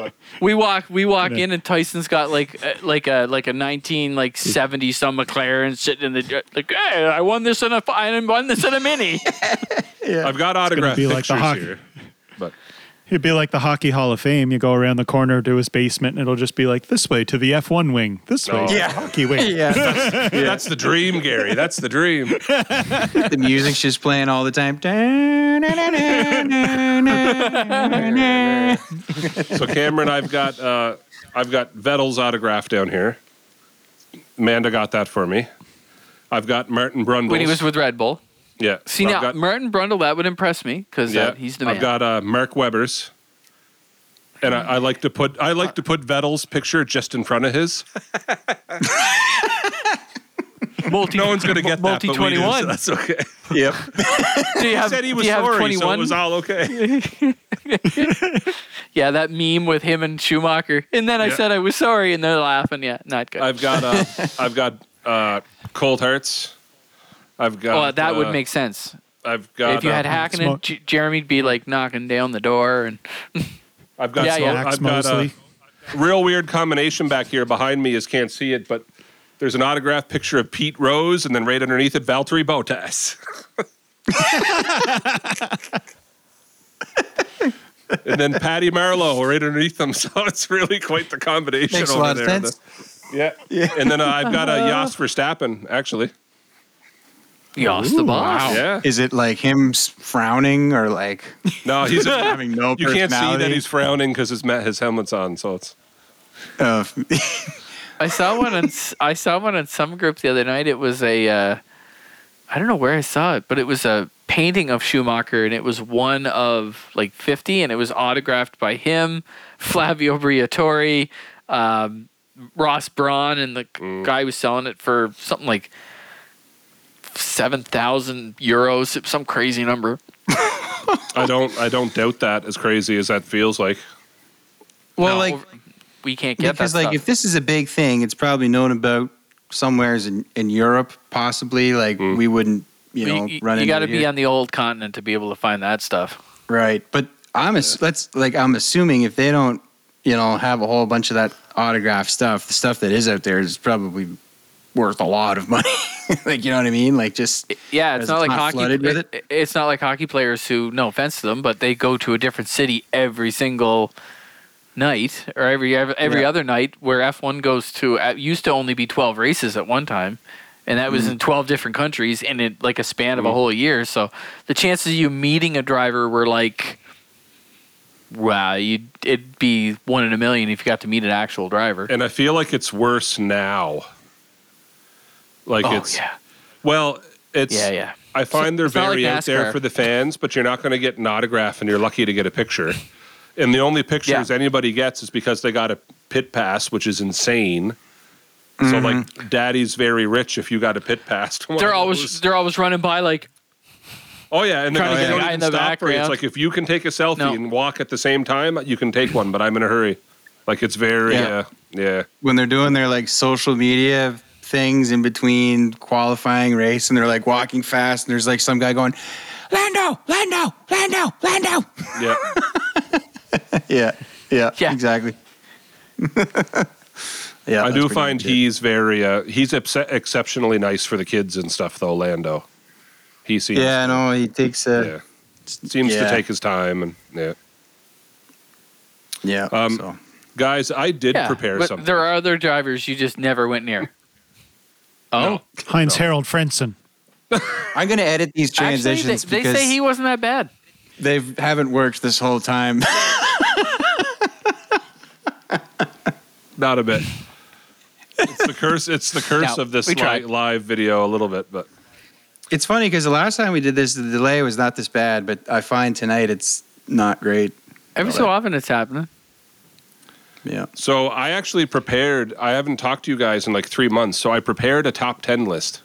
<laughs> We walk, we walk in, and Tyson's got like uh, like a like a 19 like 70 some McLaren sitting in the like. Hey, I won this in a I won this in a mini. <laughs> yeah. I've got autograph be like the hockey- here. But He'd be like the Hockey Hall of Fame. You go around the corner to his basement, and it'll just be like this way to the F1 wing, this way Oh. to Yeah. the hockey wing. <laughs> <laughs> yeah, that's the dream, Gary. That's the dream. <laughs> the music's just playing all the time. So Cameron, I've got uh, I've got Vettel's autograph down here. Amanda got that for me. I've got Martin Brundle. when he was with Red Bull. Yeah. See I've now, got- Martin Brundle, that would impress me because yeah. he's the man. I've got uh, Mark Webber's. And I, I like to put I like to put Vettel's picture just in front of his. <laughs> multi, No one's gonna get that. multi but we do, so 21. that's okay. <laughs> yep. Do you have, Said he was do you have sorry, so 21? it was all okay. <laughs> yeah, that meme with him and Schumacher. And then I Yeah. said I was sorry, and they're laughing. Yeah, not good. I've got uh, I've got uh, Coulthard's. I've got. oh, that would uh, make sense. I've got. if you had uh, Hackett and Smoke. J- Jeremy'd be like knocking down the door, and <laughs> I've got. Yeah, so- yeah. I've got uh, a real weird combination back here behind me. Is can't see it, but there's an autographed picture of Pete Rose, and then right underneath it, Valtteri Bottas. <laughs> and then Patty Marlowe right underneath them. <laughs> So it's really quite the combination. Makes a over lot of there. sense. Yeah. yeah. And then uh, I've got a Jos Verstappen, actually. Jos the boss. Yeah. Is it like him s- frowning or like <laughs> No, he's a, having no you can't see that personality? he's frowning because his ma- his helmet's on. So it's Uh, <laughs> I saw one on <laughs> s- I saw one on some group the other night. It was a uh, I don't know where I saw it, but it was a painting of Schumacher, and it was one of like fifty, and it was autographed by him, Flavio Briatore, um, Ross Brawn, and the guy was selling it for something like seven thousand euros, some crazy number. I don't I don't doubt that as crazy as that feels like. well, No, like we can't get because that like stuff. if this is a big thing, it's probably known about somewheres in, in Europe, possibly. Like Mm. we wouldn't, you But know, you, run you got to be on the old continent to be able to find that stuff. right. But I'm ass- let's like I'm assuming if they don't, you know, have a whole bunch of that autograph stuff, the stuff that is out there is probably worth a lot of money. <laughs> like you know what I mean? Like just Yeah, it's not it's like not hockey. flooded with it- It's not like hockey players who, no offense to them, but they go to a different city every single night or every every, every Yeah. other night. Where F one goes to uh, used to only be twelve races at one time, and that Mm-hmm. was in twelve different countries in it like a span of a whole year. So the chances of you meeting a driver were like, wow, you it'd be one in a million if you got to meet an actual driver. And I feel like it's worse now. Like oh it's yeah, well, it's yeah, yeah. I find they're it's not like very out there for the fans, but you're not going to get an autograph, and you're lucky to get a picture. And the only pictures Yeah. anybody gets is because they got a pit pass, which is insane. So Mm-hmm. like, Daddy's very rich if you got a pit pass. They're always those. they're always running by like Oh yeah, and then trying to get don't a guy even in the stop for. It's like if you can take a selfie No. and walk at the same time, you can take one. But I'm in a hurry. Like it's very Yeah. uh, yeah. when they're doing their like social media things in between qualifying race and they're like walking fast and there's like some guy going Lando, Lando, Lando, Lando. Yeah. <laughs> Yeah, yeah, Yeah. exactly. <laughs> yeah, I do find legit. he's very uh, he's ex- exceptionally nice for the kids and stuff though. Lando, he seems Yeah, no, he takes yeah a seems to take his time and yeah. yeah. Um, so. Guys, I did yeah, prepare but something. there are other drivers you just never went near. Oh, No. Heinz Harald Frentzen. <laughs> I'm gonna edit these actually, they, transitions they say he wasn't that bad. they haven't worked this whole time. <laughs> Not a bit. It's the the curse. It's the curse No, of this li- live video a little bit, but It's funny because the last time we did this, the delay was not this bad, but I find tonight it's not great. Every so often it's happening. Yeah. so I actually prepared. I haven't talked to you guys in like three months, so I prepared a top ten list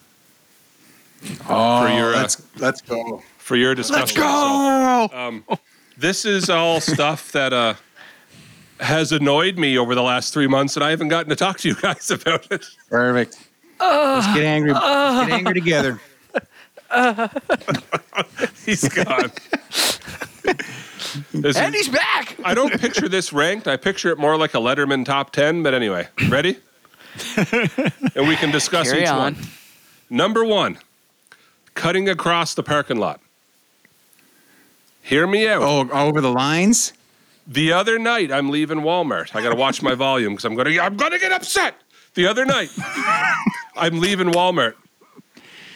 Oh, For your, uh, let's let's go. for your discussion. So, um, this is all stuff that uh, has annoyed me over the last three months, and I haven't gotten to talk to you guys <laughs> about it. Perfect. let's get angry. let's get angry together. <laughs> He's gone. <laughs> This is- And he's back. I don't picture this ranked. I picture it more like a Letterman top 10. But anyway, ready? <laughs> and we can discuss Carry each on. one. Number one, cutting across the parking lot. Hear me out. Oh, over the lines. The other night, I'm leaving Walmart. I got to watch my <laughs> volume because I'm gonna I'm gonna get upset. The other night, <laughs> I'm leaving Walmart.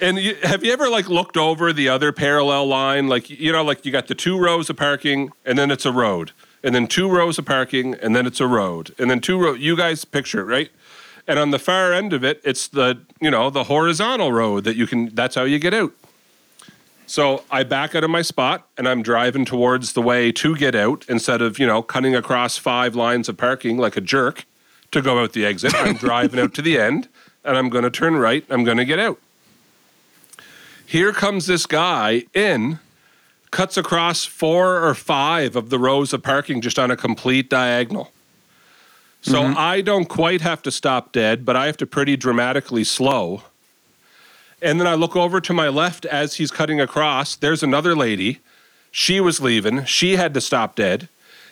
And you, have you ever like looked over the other parallel line? Like you know, like you got the two rows of parking, and then it's a road, and then two rows of parking, and then it's a road, and then two row. You guys picture it, right? And on the far end of it, it's the you know the horizontal road that you can. That's how you get out. So I back out of my spot and I'm driving towards the way to get out instead of, you know, cutting across five lines of parking like a jerk to go out the exit. I'm <laughs> driving out to the end and I'm going to turn right. I'm going to get out. Here comes this guy in, cuts across four or five of the rows of parking just on a complete diagonal. So mm-hmm. I don't quite have to stop dead, but I have to pretty dramatically slow. And then I look over to my left as he's cutting across. There's another lady. She was leaving. She had to stop dead.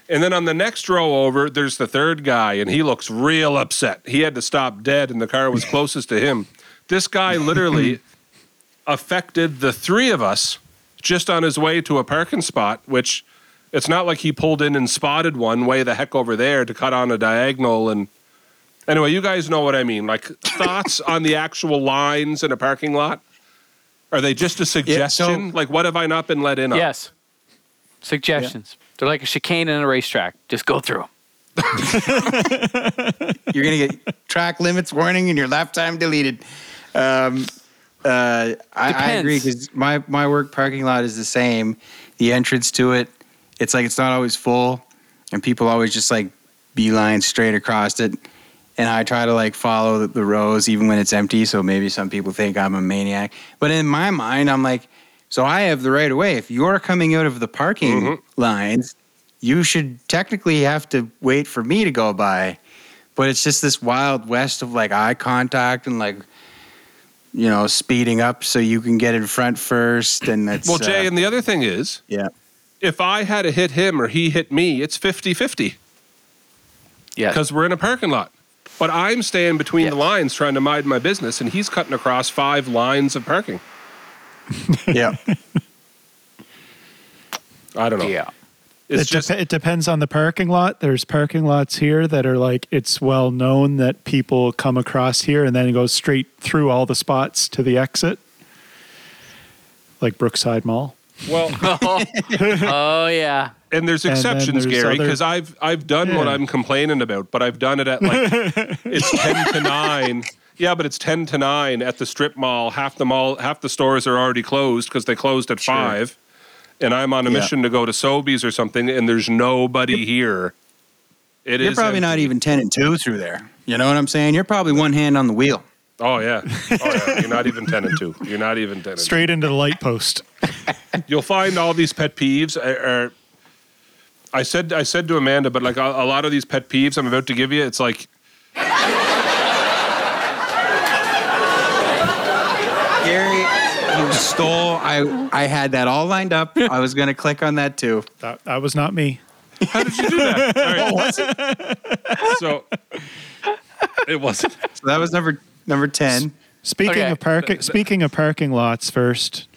And then on the next row over, there's the third guy, and he looks real upset. He had to stop dead, and the car was <laughs> closest to him. This guy literally <clears throat> affected the three of us just on his way to a parking spot, which it's not like he pulled in and spotted one way the heck over there to cut on a diagonal and Anyway, you guys know what I mean. Like <laughs> thoughts on the actual lines in a parking lot? Are they just a suggestion? like, what have I not been let in on? Yes. Suggestions. They're like a chicane in a racetrack. Just go through them. <laughs> You're gonna get track limits warning and your lap time deleted. Um, uh, I, I agree because my my work parking lot is the same. The entrance to it, it's like it's not always full, and people always just like beeline straight across it. And I try to like follow the, the rows even when it's empty. So maybe some people think I'm a maniac, but in my mind, I'm like, so I have the right of way. If you're coming out of the parking lines, you should technically have to wait for me to go by. But it's just this wild west of like eye contact and like, you know, speeding up so you can get in front first. And that's. <laughs> Well, Jay, uh, and the other thing is, yeah, if I had to hit him or he hit me, it's 50 50 Yes. because we're in a parking lot. But I'm staying between Yes. the lines trying to mind my business, and he's cutting across five lines of parking. <laughs> yeah. I don't know. Yeah. It's it, just dep- it depends on the parking lot. There's parking lots here that are like it's well known that people come across here and then go straight through all the spots to the exit, like Brookside Mall. well, <laughs> oh, oh yeah. and there's And exceptions, there's Gary, other- because I've I've done what I'm complaining about, but I've done it at like <laughs> it's ten to nine. Yeah, but it's ten to nine at the strip mall. Half the mall, half the stores are already closed because they closed at five. And I'm on a Yeah. mission to go to Sobeys or something, and there's nobody here. It You're is probably not even 10 and 2 through there. You know what I'm saying? You're probably one hand on the wheel. Oh yeah, oh yeah. <laughs> You're not even ten and two. You're not even ten. And two. Straight into the light post. <laughs> You'll find all these pet peeves are. are I said I said to Amanda, but like a, a lot of these pet peeves I'm about to give you, it's like Gary, you stole. I I had that all lined up. I was gonna click on that too. That, that was not me. How did you do that? <laughs> All right. So it wasn't. So that was number number ten. Speaking Okay. of parking, speaking of parking lots, first,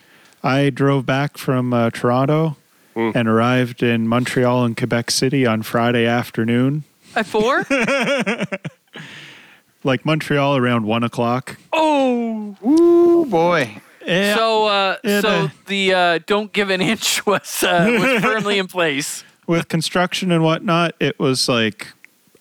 I drove back from uh, Toronto Hmm. and arrived in Montreal and Quebec City on Friday afternoon. At four? <laughs> Like Montreal around one o'clock. oh. Ooh boy. Yeah. So uh It, so uh, the uh don't give an inch <laughs> was uh, was firmly in place. with construction and whatnot, it was like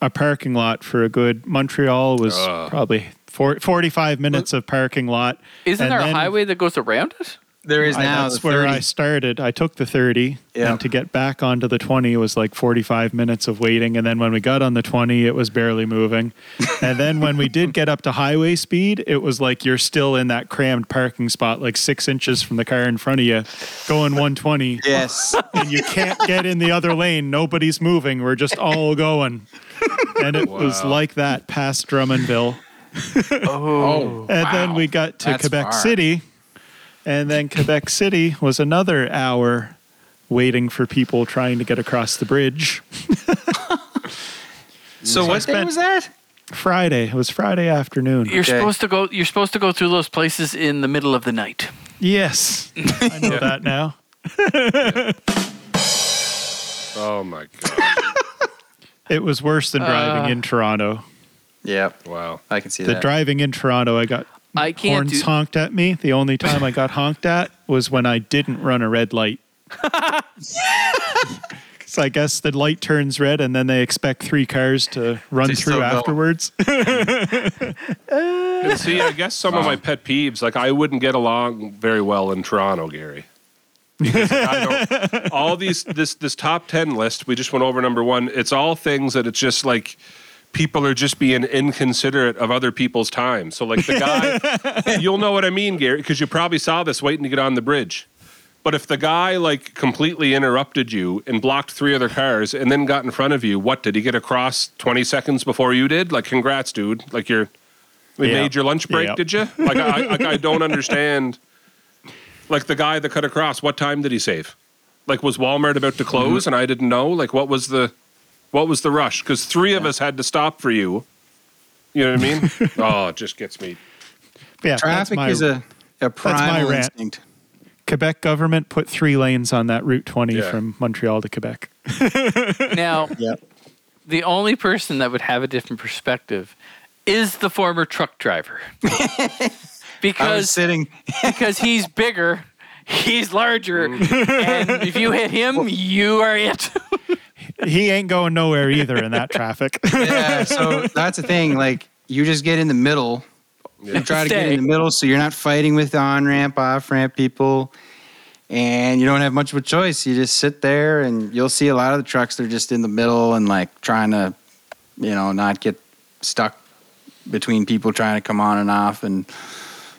a parking lot for a good Montreal was Ugh. probably for, 45 minutes of parking lot. Isn't And there then a highway that goes around it? There is I- now. that's where 30. I started. I took the 30, Yeah. and to get back onto the 20 was like 45 minutes of waiting. And then when we got on the 20, it was barely moving. <laughs> and then when we did get up to highway speed, it was like you're still in that crammed parking spot, like six inches from the car in front of you, going 120. Yes. <laughs> and you can't get in the other lane. Nobody's moving. We're just all going. And it was like that past Drummondville. oh. And then we got to That's Quebec far. City. And then Quebec City was another hour waiting for people trying to get across the bridge. So I what day was that? Friday. It was Friday afternoon. You're Okay. supposed to go. You're supposed to go through those places in the middle of the night. Yes. I know that now. <laughs> Oh my god! <laughs> It was worse than driving Uh, in Toronto. Yeah. Wow. I can see The that. The driving in Toronto, I got I can't horns do. honked at me. The only <laughs> time I got honked at was when I didn't run a red light. <laughs> so I guess the light turns red, and then they expect three cars to run To through go. afterwards. <laughs> And see, I guess some of my pet peeves, like I wouldn't get along very well in Toronto, Gary. Because I don't, all these this this top ten list, we just went over number one. It's all things that it's just like people are just being inconsiderate of other people's time. So like the guy, <laughs> you'll know what I mean, Gary, because you probably saw this waiting to get on the bridge. But if the guy like completely interrupted you and blocked three other cars and then got in front of you, what did he get across 20 seconds before you did? Like, congrats, dude. Like you're we Yeah. made your lunch break, Yeah. did you? Like I, like I <laughs> don't understand. Like the guy that cut across, what time did he save? Like was Walmart about to close mm-hmm. and I didn't know? Like what was the what was the rush? Because three of us had to stop for you. You know what I mean? <laughs> oh, it just gets me. yeah, Traffic my, is a, a my primal rant. instinct. Quebec government put three lanes on that Route 20 Yeah. from Montreal to Quebec. <laughs> Now, <laughs> Yep. the only person that would have a different perspective is the former truck driver, because sitting. because he's bigger, he's larger, and if you hit him, you are it. He ain't going nowhere either in that traffic. <laughs> Yeah. So that's the thing. Like you just get in the middle. You try to get in the middle, so you're not fighting with on ramp, off ramp people, and you don't have much of a choice. You just sit there, and you'll see a lot of the trucks. They're just in the middle and like trying to, you know, not get stuck between people trying to come on and off. And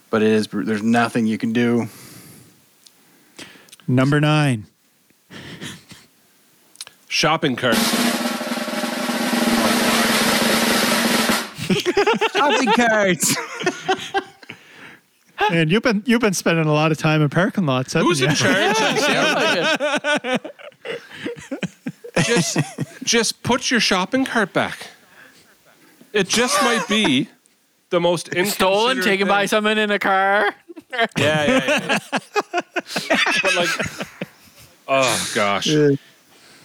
but it is there's nothing you can do. Number nine. Shopping cart. Shopping carts. And you've been you've been spending a lot of time in parking lots, haven't Who's you? in charge? Sounds like it. just just put your shopping cart back. It just might be the most Stolen, inconsiderate taken by thing. someone in a car. Yeah, yeah, yeah. yeah. but like, oh gosh,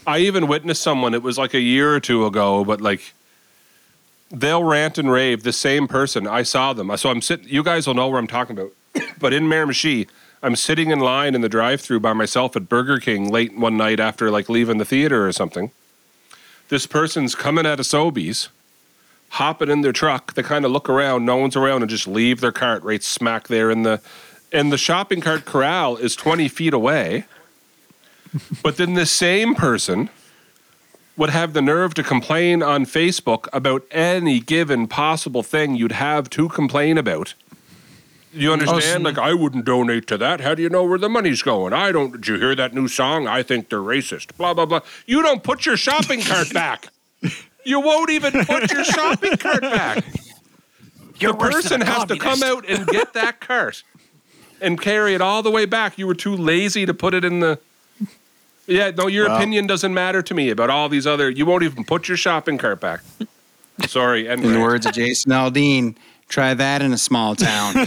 I even witnessed someone. It was like a year or two ago, but like, they'll rant and rave. The same person. I saw them. So I'm sitting. You guys will know where I'm talking about. <coughs> but in Miramichi, I'm sitting in line in the drive-through by myself at Burger King late one night after like leaving the theater or something. This person's coming out of Sobeys. Hopping in their truck, they kind of look around, no one's around, and just leave their cart right smack there in the and the shopping cart corral is 20 feet away. But then the same person would have the nerve to complain on Facebook about any given possible thing you'd have to complain about. You understand? like, I wouldn't donate to that. How do you know where the money's going? I don't. Did you hear that new song? I think they're racist. Blah, blah, blah. You don't put your shopping cart back. You won't even put your shopping cart back <laughs> You're the person has to come out and get that cart and carry it all the way back. You were too lazy to put it in the. Yeah, no, your Well- opinion doesn't matter to me about all these other. You won't even put your shopping cart back. Sorry, and In the words of Jason Aldean, try that in a small town. <laughs>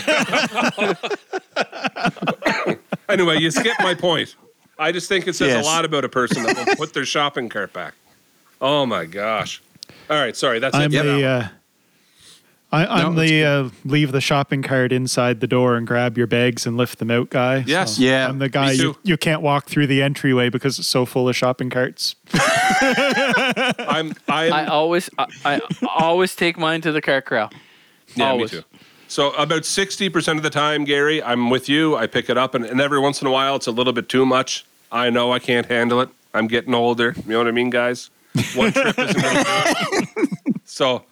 anyway, you skip my point. I just think it says Yes. a lot about a person that will put their shopping cart back. Oh my gosh! All right, sorry, that's I'm it. for the uh, I, I'm No, the uh, leave the shopping cart inside the door and grab your bags and lift them out guy. Yes. So Yeah, I'm the guy you, you can't walk through the entryway because it's so full of shopping carts. <laughs> I'm. I'm. I always, I, I always take mine to the car corral. yeah, always. me too. So about 60% of the time, Gary, I'm with you. I pick it up, and, and every once in a while, it's a little bit too much. I know I can't handle it. I'm getting older. You know what I mean, guys? One trip isn't going to do it. <laughs> So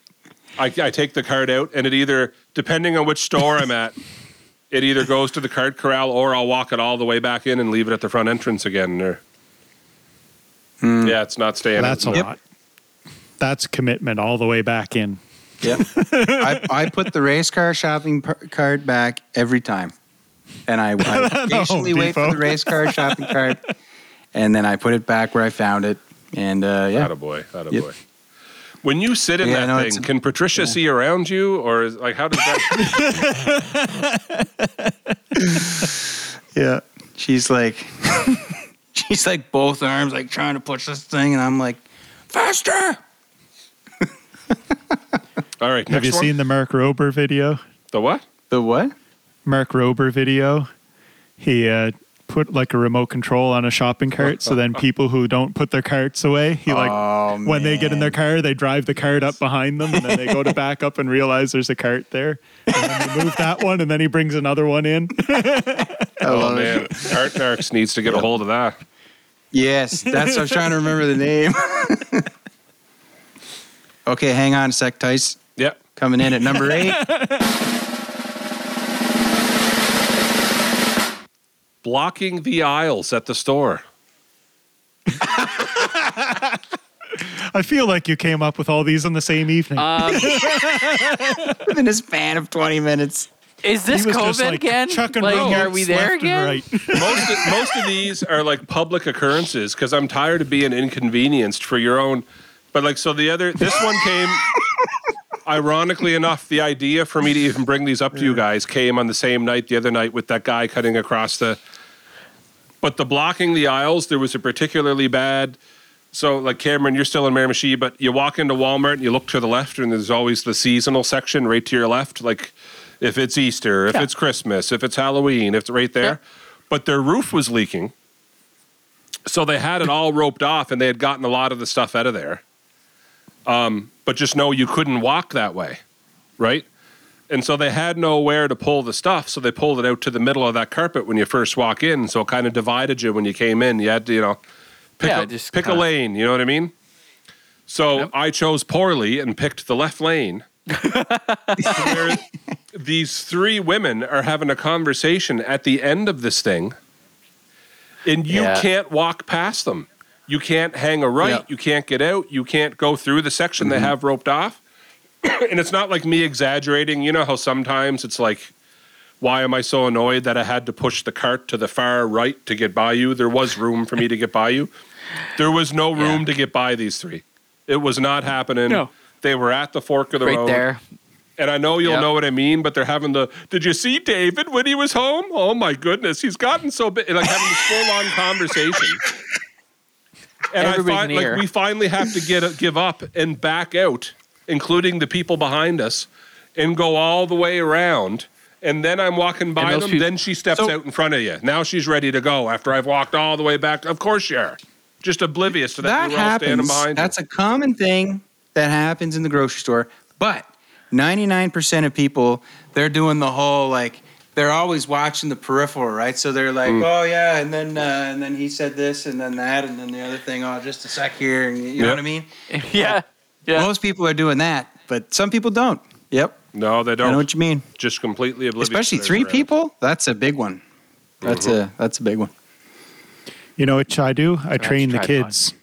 I, I take the card out, and it either, depending on which store I'm at, it either goes to the card corral or I'll walk it all the way back in and leave it at the front entrance again. Or, Yeah, it's not staying. That's a Yep. lot. That's commitment all the way back in. Yep. I, I put the race car shopping par- cart back every time. And I, I <laughs> patiently wait for the race car shopping cart. And then I put it back where I found it. And uh, yeah. Attaboy, attaboy. Yep. When you sit in Yeah, that no, thing, can Patricia see around you, or is like how does that? <laughs> <laughs> Yeah. She's like, <laughs> she's like both arms, like trying to push this thing. And I'm like, faster. All right, Have you one? seen the Mark Rober video? the what? The what? Mark Rober video. He uh, put like a remote control on a shopping cart, so then <laughs> people who don't put their carts away, he like Oh, when they get in their car, they drive the cart up behind them, and then they go to <laughs> back up and realize there's a cart there, and then they move that one, and then he brings another one in. I <laughs> Oh love it. man, Cart Narcs needs to get a hold of that. Yes, that's I was trying to remember the name. okay, hang on a sec, Tice. Yep. Coming in at number eight. Blocking the aisles at the store. I feel like you came up with all these on the same evening. Um, <laughs> in a span of 20 minutes. is this COVID like, again? chucking Like, roads are we there again? right. <laughs> Most of, most of these are like public occurrences because I'm tired of being inconvenienced for your own. But like, so the other, this one came. Ironically enough, the idea for me to even bring these up to you guys came on the same night the other night with that guy cutting across the. But the blocking the aisles, there was a particularly bad. So, like Cameron, you're still in Miramichi, but you walk into Walmart and you look to the left, and there's always the seasonal section right to your left. Like, if it's Easter, if Yeah. it's Christmas, if it's Halloween, if it's right there. Yeah. But their roof was leaking. So they had it all roped off and they had gotten a lot of the stuff out of there. Um, but just know you couldn't walk that way, right? And so they had nowhere to pull the stuff, so they pulled it out to the middle of that carpet when you first walk in. So it kind of divided you when you came in. You had to, you know, pick, Yeah, a, pick kinda- lane. You know what I mean? So Yep. I chose poorly and picked the left lane. <laughs> these three women are having a conversation at the end of this thing, and you Yeah. can't walk past them. You can't hang a right. Yeah. You can't get out. You can't go through the section they mm-hmm. have roped off. <coughs> and it's not like me exaggerating. You know how sometimes it's like, why am I so annoyed that I had to push the cart to the far right to get by you? There was room for me to get by you. There was no room Yeah. to get by these three. It was not happening. No. They were at the fork of the Right road. there. And I know you'll Yep. know what I mean, but they're having the. Did you see David when he was home? Oh my goodness, he's gotten so big. Like having this full on conversation. And Everybody I find like we finally have to get give up and back out, including the people behind us, and go all the way around. And then I'm walking by them. peop- then she steps So- out in front of you. Now she's ready to go after I've walked all the way back. Of course you are. Just oblivious to that. That you were all standing happens. behind. That's a common thing that happens in the grocery store. But 99% of people, they're doing the whole like they're always watching the peripheral, right? So they're like, oh yeah, and then uh, and then he said this, and then that, and then the other thing. Oh, just a sec here, and you know Yep. what I mean? <laughs> yeah. Yeah. Most people are doing that, but some people don't. Yep. No, they don't. I know what you mean. Just completely oblivious. Especially three surroundings. people. That's a big one. That's a that's a big one. You know what I do? I train the tripod. kids.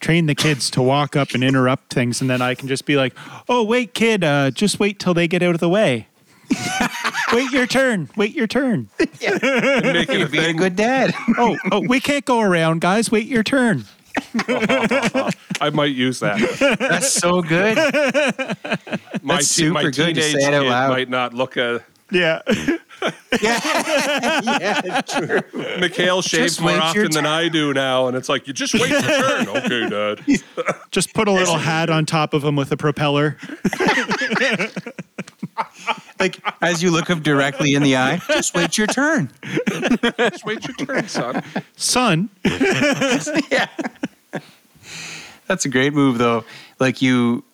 Train the kids to walk up and interrupt things, and then I can just be like, "Oh, wait, kid, uh, just wait till they get out of the way. <laughs> wait your turn. Wait your turn. <laughs> And make it a You're a good dad. Oh, oh, we can't go around, guys. Wait your turn. <laughs> I might use that. That's so good. <laughs> My, That's te- my super good to teenage say it out kid loud. might not look a. Yeah. <laughs> yeah, yeah, true. Mikhail shaves more wait your often than I do now, and it's like you just wait your turn. Okay, Dad. just put a little hat on top of him with a propeller. Like as you look him directly in the eye, just wait your turn. Just wait your turn, son. Son, yeah. That's a great move though. Like you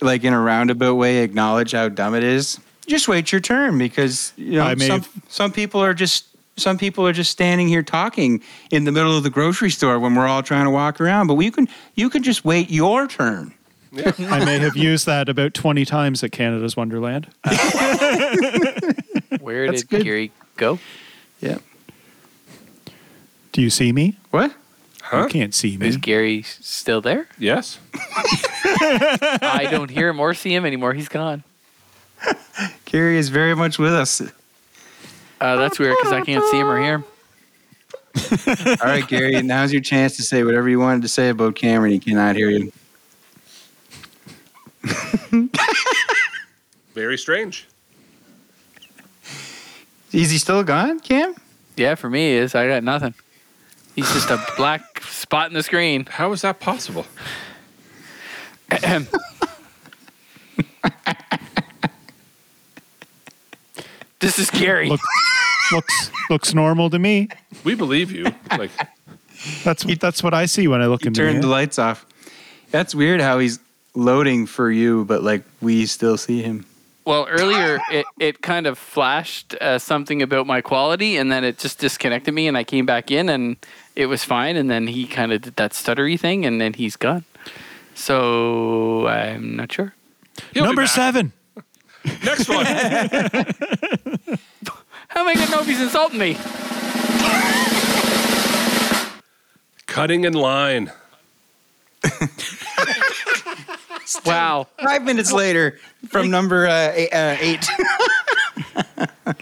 like in a roundabout way acknowledge how dumb it is just wait your turn because you know I may some have- some people are just some people are just standing here talking in the middle of the grocery store when we're all trying to walk around. But we can you can just wait your turn. I may have used that about 20 times at Canada's Wonderland. <laughs> Where That's did good. Gary go? Yeah. Do you see me? What? Huh? You can't see me. Is Gary still there? Yes. <laughs> <laughs> I don't hear him or see him anymore. He's gone. Gary is very much with us. Uh, that's weird because I can't see him or hear him. <laughs> All right, Gary, now's your chance to say whatever you wanted to say about Cameron. He cannot hear you. Very strange. Is he still gone, Cam? Yeah, for me, he is I got nothing. He's just a black spot in the screen. How is that possible? <laughs> This is Gary. Look, looks looks normal to me. We believe you. Like That's that's what I see when I look He in the turned the lights off. That's weird how he's loading for you, but like we still see him. Well, earlier it, it kind of flashed uh, something about my quality, and then it just disconnected me, and I came back in, and it was fine. And then he kind of did that stuttery thing, and then he's gone. So I'm not sure. he'll be Number back. seven. Next one. <laughs> How am I gonna know if he's insulting me? Cutting in line. <laughs> Wow. Five minutes later, from number uh, eight, uh, eight. <laughs>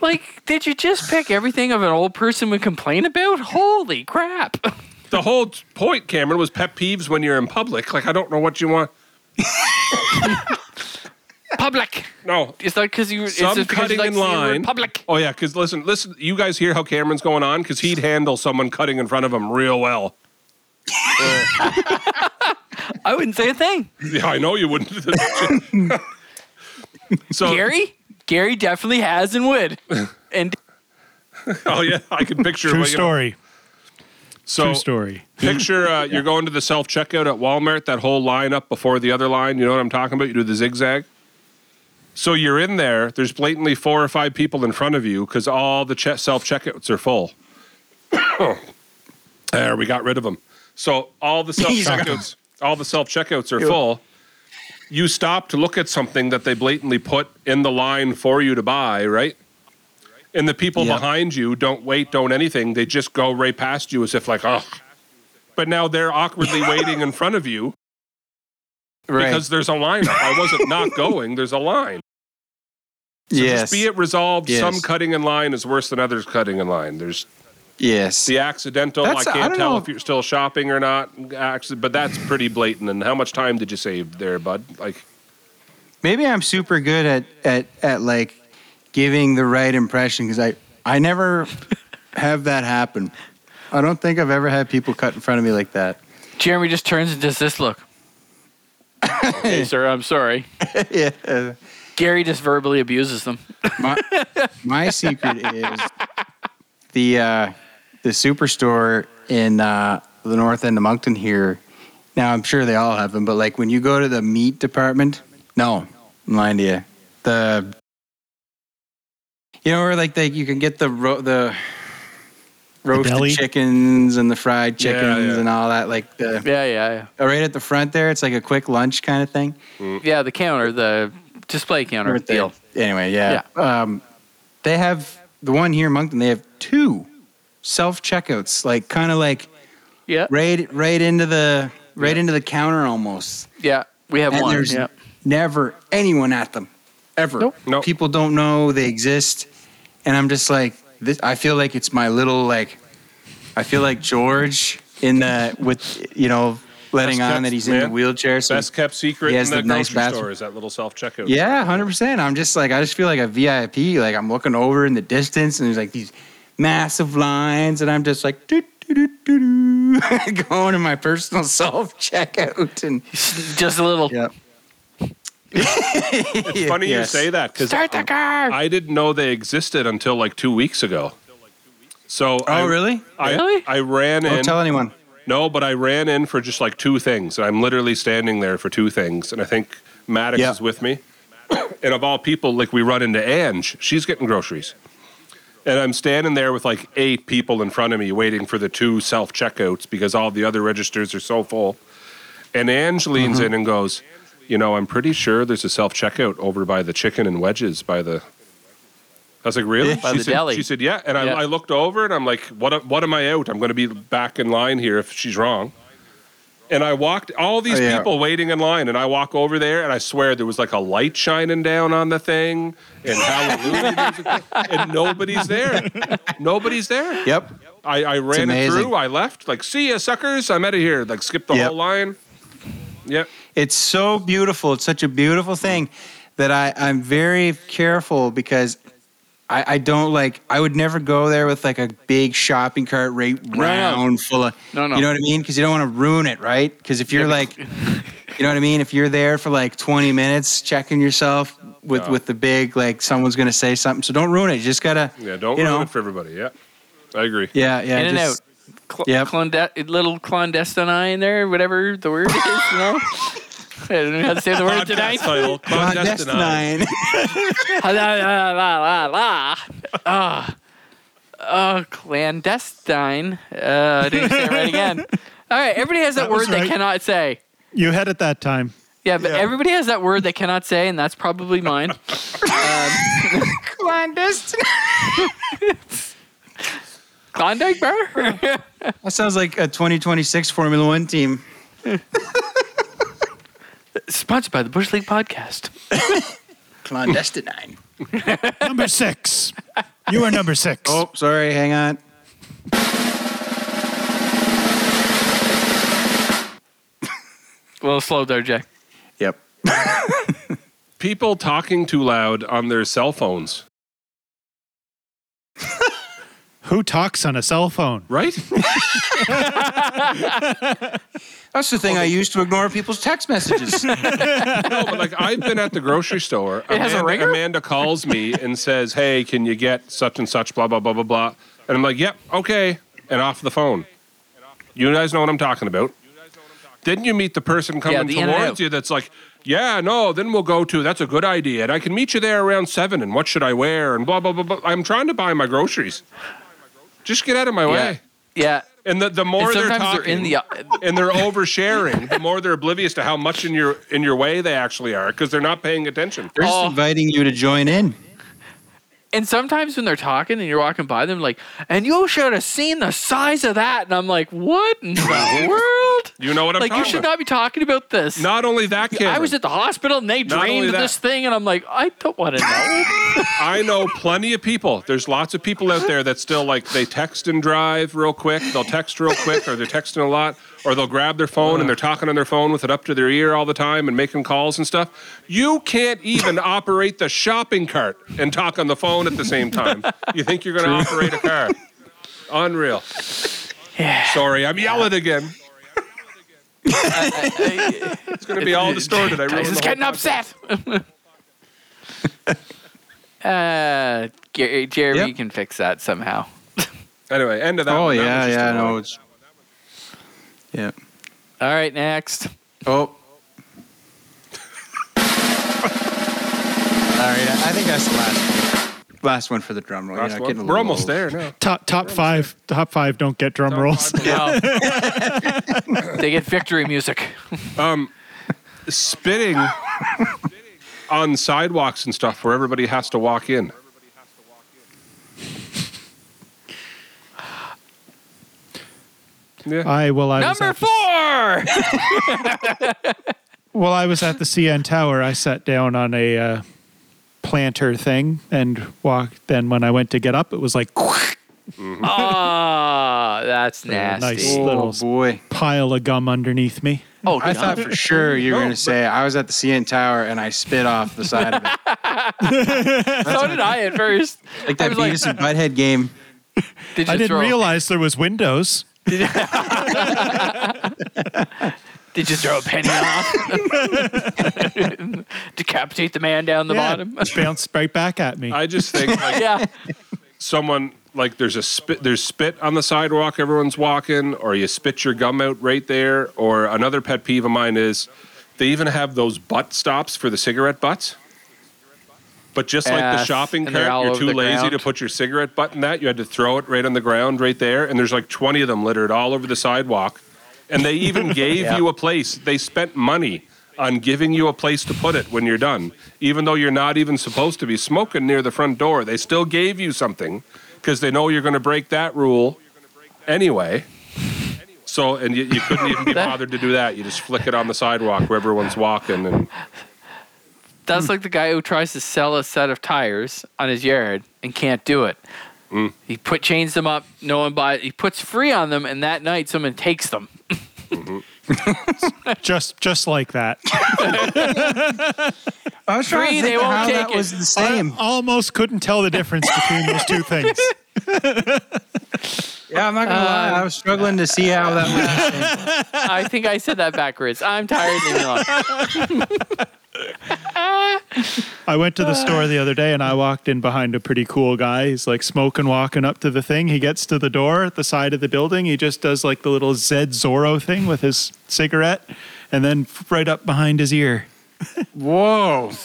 Like, did you just pick everything of an old person would complain about? Holy crap! The whole point, Cameron, was pet peeves when you're in public. Like I don't know what you want. <laughs> Public. No. Is that because you? is Some it because you cutting like in saying line. Public. Oh yeah, because listen, listen. You guys hear how Cameron's going on? Because he'd handle someone cutting in front of him real well. I wouldn't say a thing. Yeah, I know you wouldn't. <laughs> so Gary. Gary definitely has and would. <laughs> And Oh yeah, I can picture. True what, you know. story. So True story. picture uh, you're going to the self checkout at Walmart. That whole line up before the other line. You know what I'm talking about? You do the zigzag. So you're in there. There's blatantly four or five people in front of you because all the che- self checkouts are full. <coughs> there, we got rid of them. So all the self checkouts, all the self checkouts are full. You stop to look at something that they blatantly put in the line for you to buy, right? And the people Yeah. behind you don't wait, don't anything. They just go right past you as if like, oh. But now they're awkwardly <laughs> waiting in front of you Right. because there's a line. I wasn't not <laughs> going. There's a line. So yes. just be it resolved. Yes. Some cutting in line is worse than others cutting in line. There's yes. the accidental. That's- I I can't don't tell know. if you're still shopping or not. acci- But that's pretty blatant. And how much time did you save there, bud? Like, Maybe I'm super good at at at like giving the right impression because I I never <laughs> have that happen. I don't think I've ever had people cut in front of me like that. Jeremy just turns and does this look. <laughs> okay, sir, I'm sorry. <laughs> yeah. Gary just verbally abuses them. My, my secret is the uh, the superstore in uh, the north end of Moncton here. Now I'm sure they all have them, but like when you go to the meat department, no, I'm lying to you. The you know where like they, you can get the ro- the roasted deli? chickens and the fried chickens yeah. and all that. Like the Yeah, yeah, right at the front there, it's like a quick lunch kind of thing. yeah. Yeah, the counter, the display counter Right deal. Anyway, yeah. Um, they have the one here in Moncton. They have two self checkouts, like kind of like Yeah, right, right into the right into the counter almost. yeah. We have And one. there's Yeah. never anyone at them, ever. Nope. Nope. People don't know they exist, and I'm just like, this. I feel like it's my little like, I feel like George in the with you know letting Best on kept, that he's in the man. wheelchair. So best kept secret He in has the, the nice grocery bathroom. store is that little self checkout. Yeah, hundred percent. I'm just like I just feel like a VIP. Like I'm looking over in the distance, and there's like these massive lines, and I'm just like doo, doo, doo, doo, doo, <laughs> going to my personal <laughs> self checkout, and Just a little. yep. <laughs> It's funny Yes. you say that because Start the um, car. I didn't know they existed until like two weeks ago. So Oh, I, really? I, Really? I ran Don't in. tell anyone. No, but I ran in for just like two things. And I'm literally standing there for two things. And I think Maddox Yeah. is with me. <coughs> and of all people, like we run into Ange, she's getting groceries. And I'm standing there with like eight people in front of me waiting for the two self checkouts because all the other registers are so full. And Ange leans mm-hmm. in and goes, You know, I'm pretty sure there's a self checkout over by the chicken and wedges by the. I was like, Really? By she, the said, deli. she said, Yeah. And I, Yeah. I looked over and I'm like, what, what am I out? I'm going to be back in line here if she's wrong. And I walked all these Oh, yeah. people waiting in line, and I walk over there, and I swear there was like a light shining down on the thing, and hallelujah and nobody's there. Nobody's there. Yep. I, I ran it through. I left. Like, see ya, suckers. I'm out of here. Like, skip the Yep. whole line. Yep. It's so beautiful. It's such a beautiful thing that I, I'm very careful because I, I don't like I would never go there with like a big shopping cart right no. round full of No, no. you know what I mean? Because you don't want to ruin it, right? Because if you're Yeah, like you know what I mean? If you're there for like 20 minutes checking yourself with No. with the big like someone's gonna say something, so don't ruin it. You just gotta Yeah. Don't you ruin know. it for everybody. Yeah. I agree. Yeah, yeah. in and just- out. Cl- Yep. clonde- little clandestine there, whatever the word is, you know. <laughs> I don't know how to say the word Podcast tonight. title. Clandestine. la la la la la. Ah, oh, clandestine. Uh, I didn't say it right again. <laughs> All right, everybody has that, That word was they right. cannot say. You had it that time. Yeah, but Yeah. everybody has that word they cannot say, and that's probably mine. <laughs> Um, <laughs> clandestine. Klondike bar. That sounds like a 2026 Formula One team. Sponsored by the Bush League Podcast. <laughs> Clandestine. <laughs> Number six. You are number six. Oh, sorry. Hang on. A little slow there, Jay. Yep. <laughs> People talking too loud on their cell phones. Who talks on a cell phone? Right? <laughs> That's the thing I use to ignore people's text messages. <laughs> No, but like I've been at the grocery store. It has a Amanda, ringer? Amanda calls me and says, "Hey, can you get such and such?" Blah blah blah blah blah. And I'm like, "Yep, okay," and off the phone. You guys know what I'm talking about. Then you meet the person coming the in and out. towards you that's like, "Yeah, no." Then we'll go to. That's a good idea, and I can meet you there around seven. And what should I wear? And blah blah blah blah. I'm trying to buy my groceries. Just get out of my way. Yeah. And the, the more And they're talking, they're in the. Uh, and they're oversharing, the more they're oblivious to how much in your in your way they actually are because they're not paying attention. They're just Oh. inviting you to join in. And sometimes when they're talking and you're walking by them, like, and you should have seen the size of that. And I'm like, what in the <laughs> world? You know what I'm talking about. like, you should about. not be talking about this. Not only that, Cameron, I was at the hospital and they drained this thing, and I'm like, I don't want to know. <laughs> I know plenty of people. There's lots of people out there that still like they text and drive real quick. They'll text real quick, or they're texting a lot, or they'll grab their phone and they're talking on their phone with it up to their ear all the time and making calls and stuff. You can't even <laughs> operate the shopping cart and talk on the phone at the same time. You think you're going to operate a car? Unreal. Sorry, I'm yelling again. <laughs> It's going to be all distorted. I Guys ruined is the whole getting upset. <laughs> uh, Gary, Jeremy Yep. can fix that somehow. Anyway, end of that. Oh one. That yeah, was just yeah, annoying. no, it's yeah. All right, next. Oh. <laughs> All right, I think that's the last one. Last one for the drum roll. Last You're not getting a We're little almost old. there now. Top top five. Top five don't get drum rolls. No. <laughs> they get victory music. Um, spitting on sidewalks and stuff where everybody has to walk in. Yeah. I well I was Number at the- four. <laughs> Well, I was at the CN Tower. I sat down on a uh, planter thing and walked. Then when I went to get up, it was like <laughs> Ah, that's nice. nasty. Oh Little- boy! pile of gum underneath me. Oh, I thought for sure you were No, going to say I was at the CN Tower and I spit off the side of it, <laughs> so did I at first. like that was like, and Butthead game. Did you I didn't throw, realize there was windows. <laughs> Did you throw a penny off? <laughs> Decapitate the man down the Yeah, bottom. it bounced right back at me. I just think like <laughs> yeah. someone like there's a spit there's spit on the sidewalk everyone's walking or you spit your gum out right there or another pet peeve of mine is they even have those butt stops for the cigarette butts But just like the shopping and they're cart, you're over too the lazy to ground. put your cigarette butt in that. You had to throw it right on the ground right there. And there's like 20 of them littered all over the sidewalk. And they even <laughs> gave Yeah. you a place. They spent money on giving you a place to put it when you're done. Even though you're not even supposed to be smoking near the front door, they still gave you something because they know you're going to break that rule anyway. So, and you, you couldn't even be <laughs> bothered to do that. You just flick it on the sidewalk where everyone's walking. And That's like the guy who tries to sell a set of tires on his yard and can't do it. Mm. He put chains them up, no one buys. He puts free on them, and that night someone takes them. Mm-hmm. <laughs> Just just like that. I was trying Free, to they think of won't how take that it. was the same. I almost couldn't tell the difference between those two things. <laughs> Yeah, I'm not gonna lie. I was struggling to see how that was the same. I think I said that backwards. I'm tired. Leave me alone. I went to the store the other day and I walked in behind a pretty cool guy. He's like smoking, walking up to the thing. He gets to the door at the side of the building. He just does like the little Zed Zorro thing with his cigarette and then right up behind his ear. Whoa. <laughs>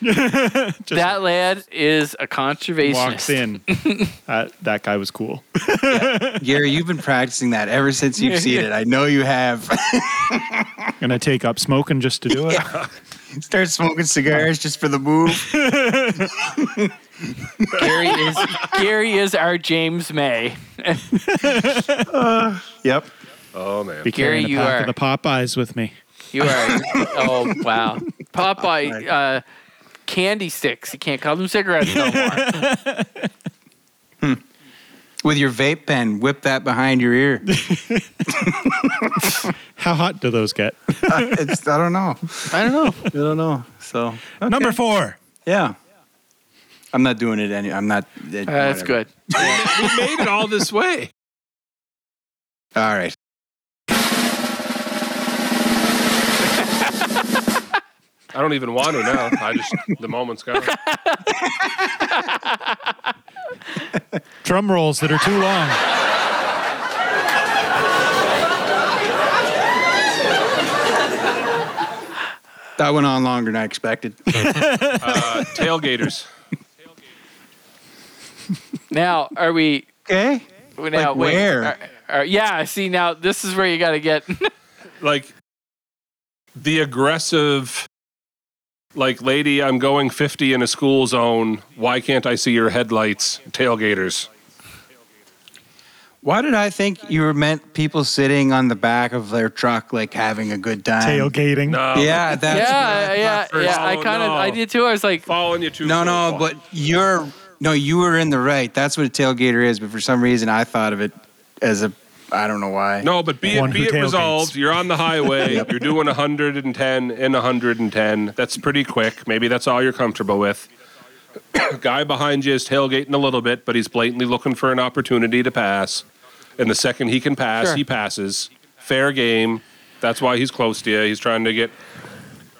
That lad is a conservationist. walks in. Uh, <laughs> that guy was cool. <laughs> Gary, you've been practicing that ever since you've seen it. I know you have. Gonna take up smoking just to do it. Start smoking cigars just for the move. Gary is Gary is our James May. Yep. oh, man. Be Gary, carrying you are- the Popeyes with me. You are. <laughs> oh wow, Popeye uh, candy sticks. You can't call them cigarettes no more. With your vape pen, whip that behind your ear. <laughs> How hot do those get? it's, I don't know. I don't know. I don't know. So Number four. yeah, I'm not doing it any. I'm not. Uh, Uh, that's good. <laughs> we made it all this way. All right. I don't even want to now. I just the moment's gone. <laughs> Drum rolls that are too long. That went on longer than I expected. <laughs> Uh, tailgaters. <laughs> Now, are we? Okay. Now, Like wait, where? are- are- yeah. See, now this is where you got to get. Like the aggressive like lady, I'm going 50 in a school zone. Why can't I see your headlights? Tailgaters. Why did I think you were meant people sitting on the back of their truck, like having a good time? Tailgating. No. Yeah, that's what yeah, yeah, yeah. I Oh, kind of, no. I did too. I was like, Following you too. No, no, close. but you're no, you were in the right. That's what a tailgater is. But for some reason, I thought of it as a. I don't know why. No, but be One it, be it tailgates. resolved. You're on the highway. <laughs> You're doing 110 in 110. That's pretty quick. Maybe that's all you're comfortable with. <coughs> Guy behind you is tailgating a little bit, but he's blatantly looking for an opportunity to pass. And the second he can pass, Sure. he passes. Fair game. That's why he's close to you. He's trying to get.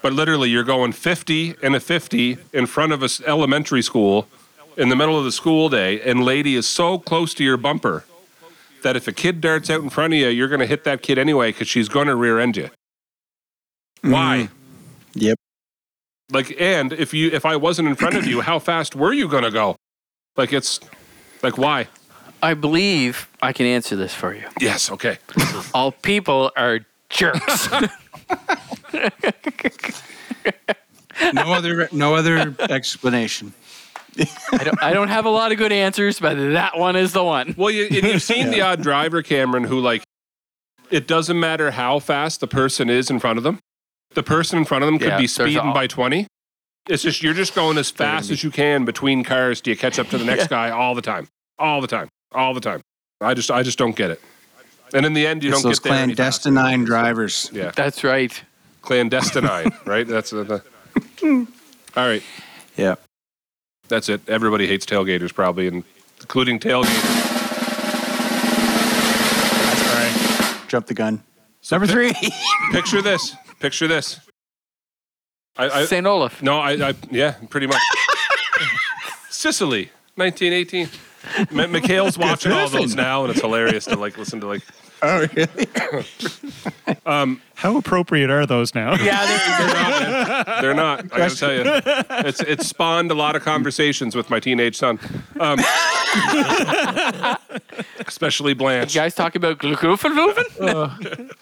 But literally, you're going 50 and a 50 in front of a s- elementary school in the middle of the school day, and lady is so close to your bumper that if a kid darts out in front of you, you're going to hit that kid anyway because she's going to rear end you. Why? Mm-hmm. Yep. Like, and if you if I wasn't in front of you, how fast were you going to go? Like, it's like why? I believe I can answer this for you. Yes. Okay. <laughs> All people are jerks. <laughs> No other, no other explanation. I don't, I don't have a lot of good answers, but that one is the one. Well, you, and you've seen the odd driver, Cameron, who like it doesn't matter how fast the person is in front of them. The person in front of them could Yeah, be speeding by twenty. It's just you're just going as fast as you can between cars Do you catch up to the next <laughs> Yeah. guy all the time, all the time, all the time. I just I just don't get it. And in the end, you it's don't those get there any faster. clandestine drivers. Yeah, That's right. clandestine, right? That's uh, the. <laughs> All right, Yeah. That's it. Everybody hates tailgaters, probably, and including tailgaters. Jump the gun. Number three. Picture this. Picture this. I, I St. Olaf. no, I, I yeah, pretty much. Sicily, 1918. M- Mikhail's watching all Griffin. those now, and it's hilarious to like listen to like. Oh, really? <laughs> How appropriate are those now? Yeah, they're, They're not. I gotta tell you, it's it's spawned a lot of conversations with my teenage son, um, <laughs> especially Blanche. you guys talking about glucophiluvin? <laughs>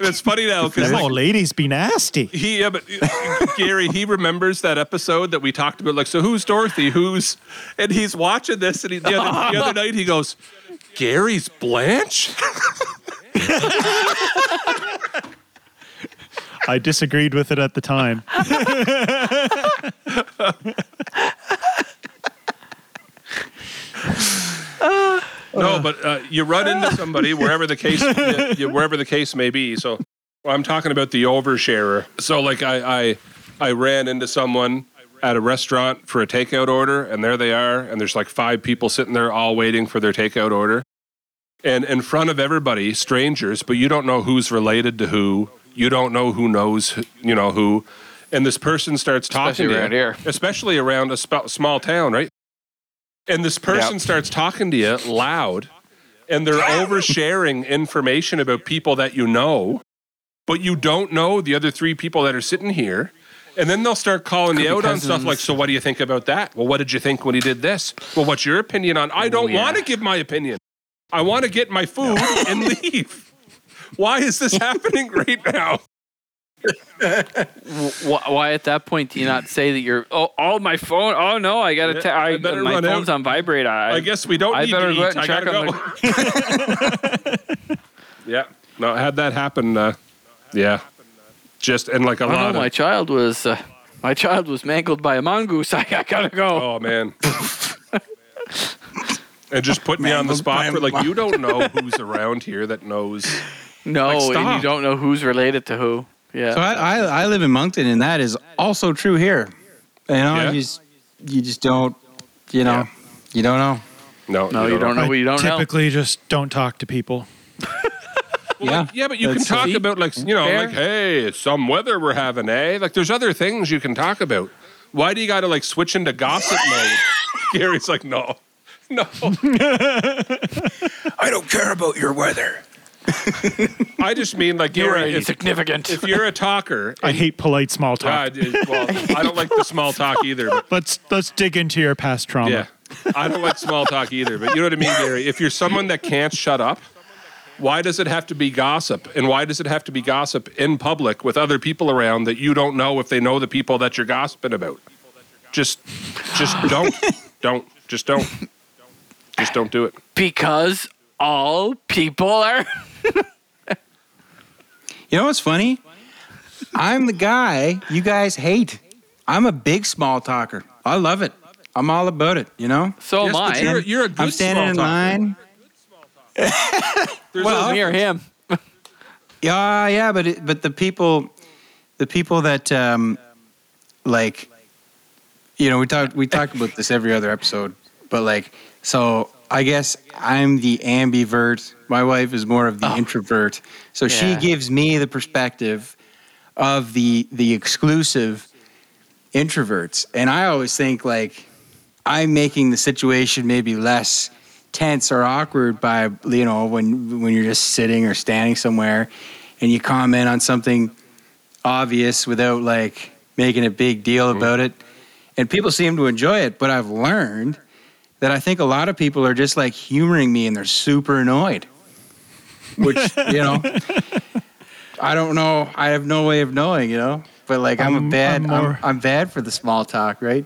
It's funny now because Oh, ladies, be nasty. he, yeah, but uh, Gary, he remembers that episode that we talked about. Like, so who's Dorothy? Who's? And he's watching this, and he, the, other, the other night he goes, "Gary's Blanche." <laughs> I disagreed with it at the time. <laughs> No, but uh, you run into somebody wherever the case, <laughs> you, you- wherever the case may be. So I'm talking about the oversharer. So like I, I, I ran into someone at a restaurant for a takeout order, and there they are, and there's like five people sitting there all waiting for their takeout order, and in front of everybody, strangers, but you don't know who's related to who. You don't know who knows, you know who. And this person starts talking Especially to around you, here. especially around a sp- small town, right? And this person Yep. starts talking to you loud, and they're <laughs> oversharing information about people that you know, but you don't know the other three people that are sitting here. And then they'll start calling you out on stuff like, "So what do you think about that? Well, what did you think when he did this? Well, what's your opinion on? I don't yeah. want to give my opinion. I want to get my food and leave. <laughs> Why is this happening right now? <laughs> why, at that point do you not say that you're? Oh, oh my phone. Oh no, I gotta. Ta- I, I better my phone's out. on vibrate. I, I guess we don't I need better to go eat. and check on go. <laughs> yeah, no, I had that happen. Uh, yeah, just and like a Oh lot no, my child was. Uh, my child was mangled by a mongoose. <laughs> I, I gotta go. Oh man. and just put me on the spot by for a like you don't know who's around here that knows. no, like, and you don't know who's related to who. Yeah. So I, I, I live in Moncton, and that is also true here. You know, Yeah? you just you just don't, you know, Yeah. you don't know. No, no, you don't know I what you don't know. typically just don't talk to people. <laughs> Well, Yeah. like, yeah, but you can talk See? about like you know, Fair. like hey, it's some weather we're having, eh? Like there's other things you can talk about. Why do you got to like switch into gossip <laughs> mode? Gary's like, no, <laughs> no. <laughs> I don't care about your weather. I just mean like You're Gary, if, insignificant. if you're a talker, I and- hate polite small talk. God, it- well, I don't like the small talk either. But Let's let's dig into your past trauma. Yeah. I don't like small talk either, but you know what I mean, Gary? If you're someone that can't shut up, why does it have to be gossip? And why does it have to be gossip in public with other people around that you don't know if they know the people that you're gossiping about? Just just <laughs> don't. don't. Just don't. Just don't do it. because all people are. <laughs> You know what's funny? I'm the guy you guys hate. I'm a big small talker. I love it. I'm all about it. You know. So Yes, am I. you're, you're a good I'm standing in small talker. line. <laughs> There's well, me or him. <laughs> Yeah, yeah, but it, but the people, the people that um, like, you know, we talk we talk about this every other episode, but like, so I guess I'm the ambivert. My wife is more of the introvert, so she gives me the perspective of the the exclusive introverts, and I always think like I'm making the situation maybe less tense or awkward by you know when when you're just sitting or standing somewhere and you comment on something obvious without like making a big deal mm-hmm. about it. And people seem to enjoy it but I've learned that I think a lot of people are just like humoring me and they're super annoyed which <laughs> you know I don't know. I have no way of knowing you know? But like I'm, I'm- a bad I'm I'm, I'm bad for the small talk right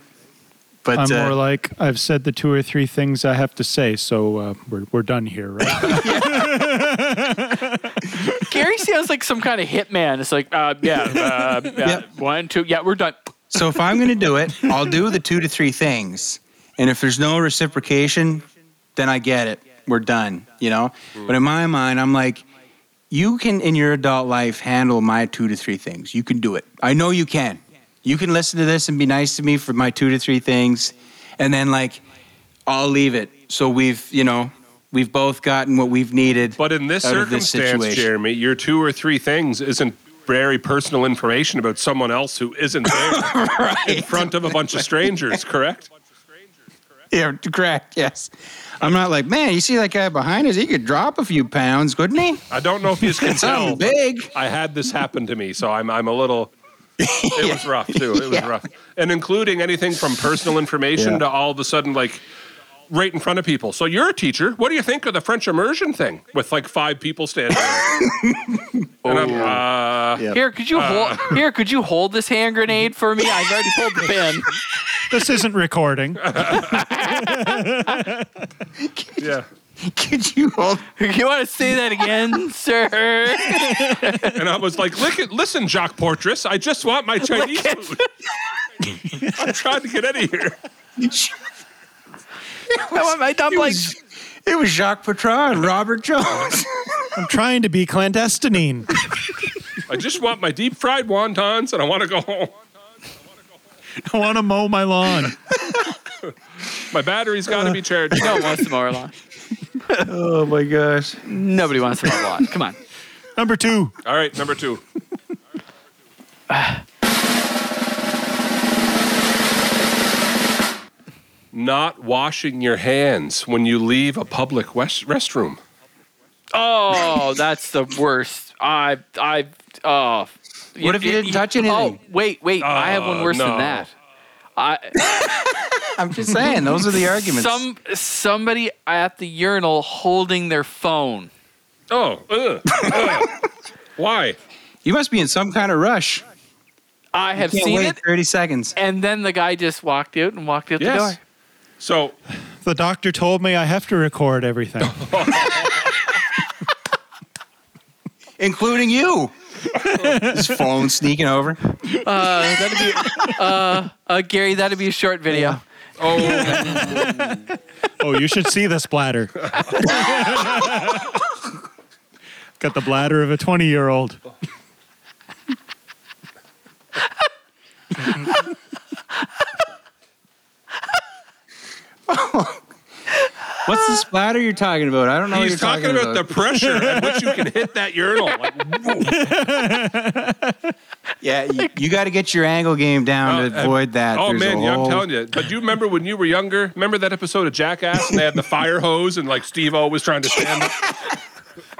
but I'm uh, more like I've said the two or three things I have to say, so uh, we're we're done here, right? <laughs> Gary sounds like some kind of hitman. It's like, uh, yeah, uh, <laughs> yeah, Yep. one, two, yeah, we're done. So if I'm going to do it, I'll do the two to three things. And if there's no reciprocation, then I get it. We're done, you know? But in my mind, I'm like, you can, in your adult life, handle my two to three things. You can do it. I know you can. You can listen to this and be nice to me for my two to three things. And then, like, I'll leave it. So we've, you know, we've both gotten what we've needed. But in this of this circumstance. Jeremy, your two or three things isn't very personal information about someone else who isn't there <laughs> in front of a bunch of strangers, correct? Yeah, correct. Yes. I'm not like, man, you see that guy behind us? He could drop a few pounds, couldn't he? I don't know if you can <laughs> tell. Big. I had this happen to me, so I'm I'm a little. It was rough too. It was Yeah. rough, and including anything from personal information Yeah. to all of a sudden like right in front of people. So you're a teacher. What do you think of the French immersion thing with like five people standing there? <laughs> and I'm, uh, Yep. Here, could you hold? <laughs> Here, could you hold this hand grenade for me? I've already pulled the pin. This isn't recording. <laughs> yeah. <laughs> Could you hold? <laughs> You want to say that again, <laughs> sir? And I was like, Lick listen, Jacques Portress, I just want my Chinese food. I'm trying to get out of here. I want my It dumplings. was, it was Jacques Patron and Robert Jones. I'm trying to be clandestine. I just want my deep fried wontons and I want to go home. I want to mow my lawn. My battery's got to be charged. No one wants to mow our lawn. Oh my gosh. Nobody wants to mow our lawn. Come on. Number two. All right, number two. Not washing your hands when you leave a public west- restroom. Oh, that's the worst. I, I, oh. What if you didn't touch oh, anything? Oh, wait, wait. I have one uh, worse no. than that. I I'm just saying, those are the arguments. some somebody at the urinal holding their phone. Oh, ugh, ugh. why? you must be in some kind of rush. I have Can't seen wait it, 30 seconds. and then the guy just walked out and walked out Yes. the door. So, The doctor told me I have to record everything. <laughs> Including you. His phone sneaking over. Uh, that'd be, uh, uh, Gary. That'd be a short video. Oh, Oh, you should see this bladder. Got the bladder of a 20 year old. <laughs> What's the <laughs> splatter you're talking about? I don't know he's what you're talking about, the pressure at which you can hit that urinal. <laughs> Like, Yeah, you, you got to get your angle game down Oh, to avoid that. Oh There's a man, yeah, I'm telling you. But do you remember when you were younger? Remember that episode of Jackass and they had the fire hose and like Steve-O was trying to stand <laughs>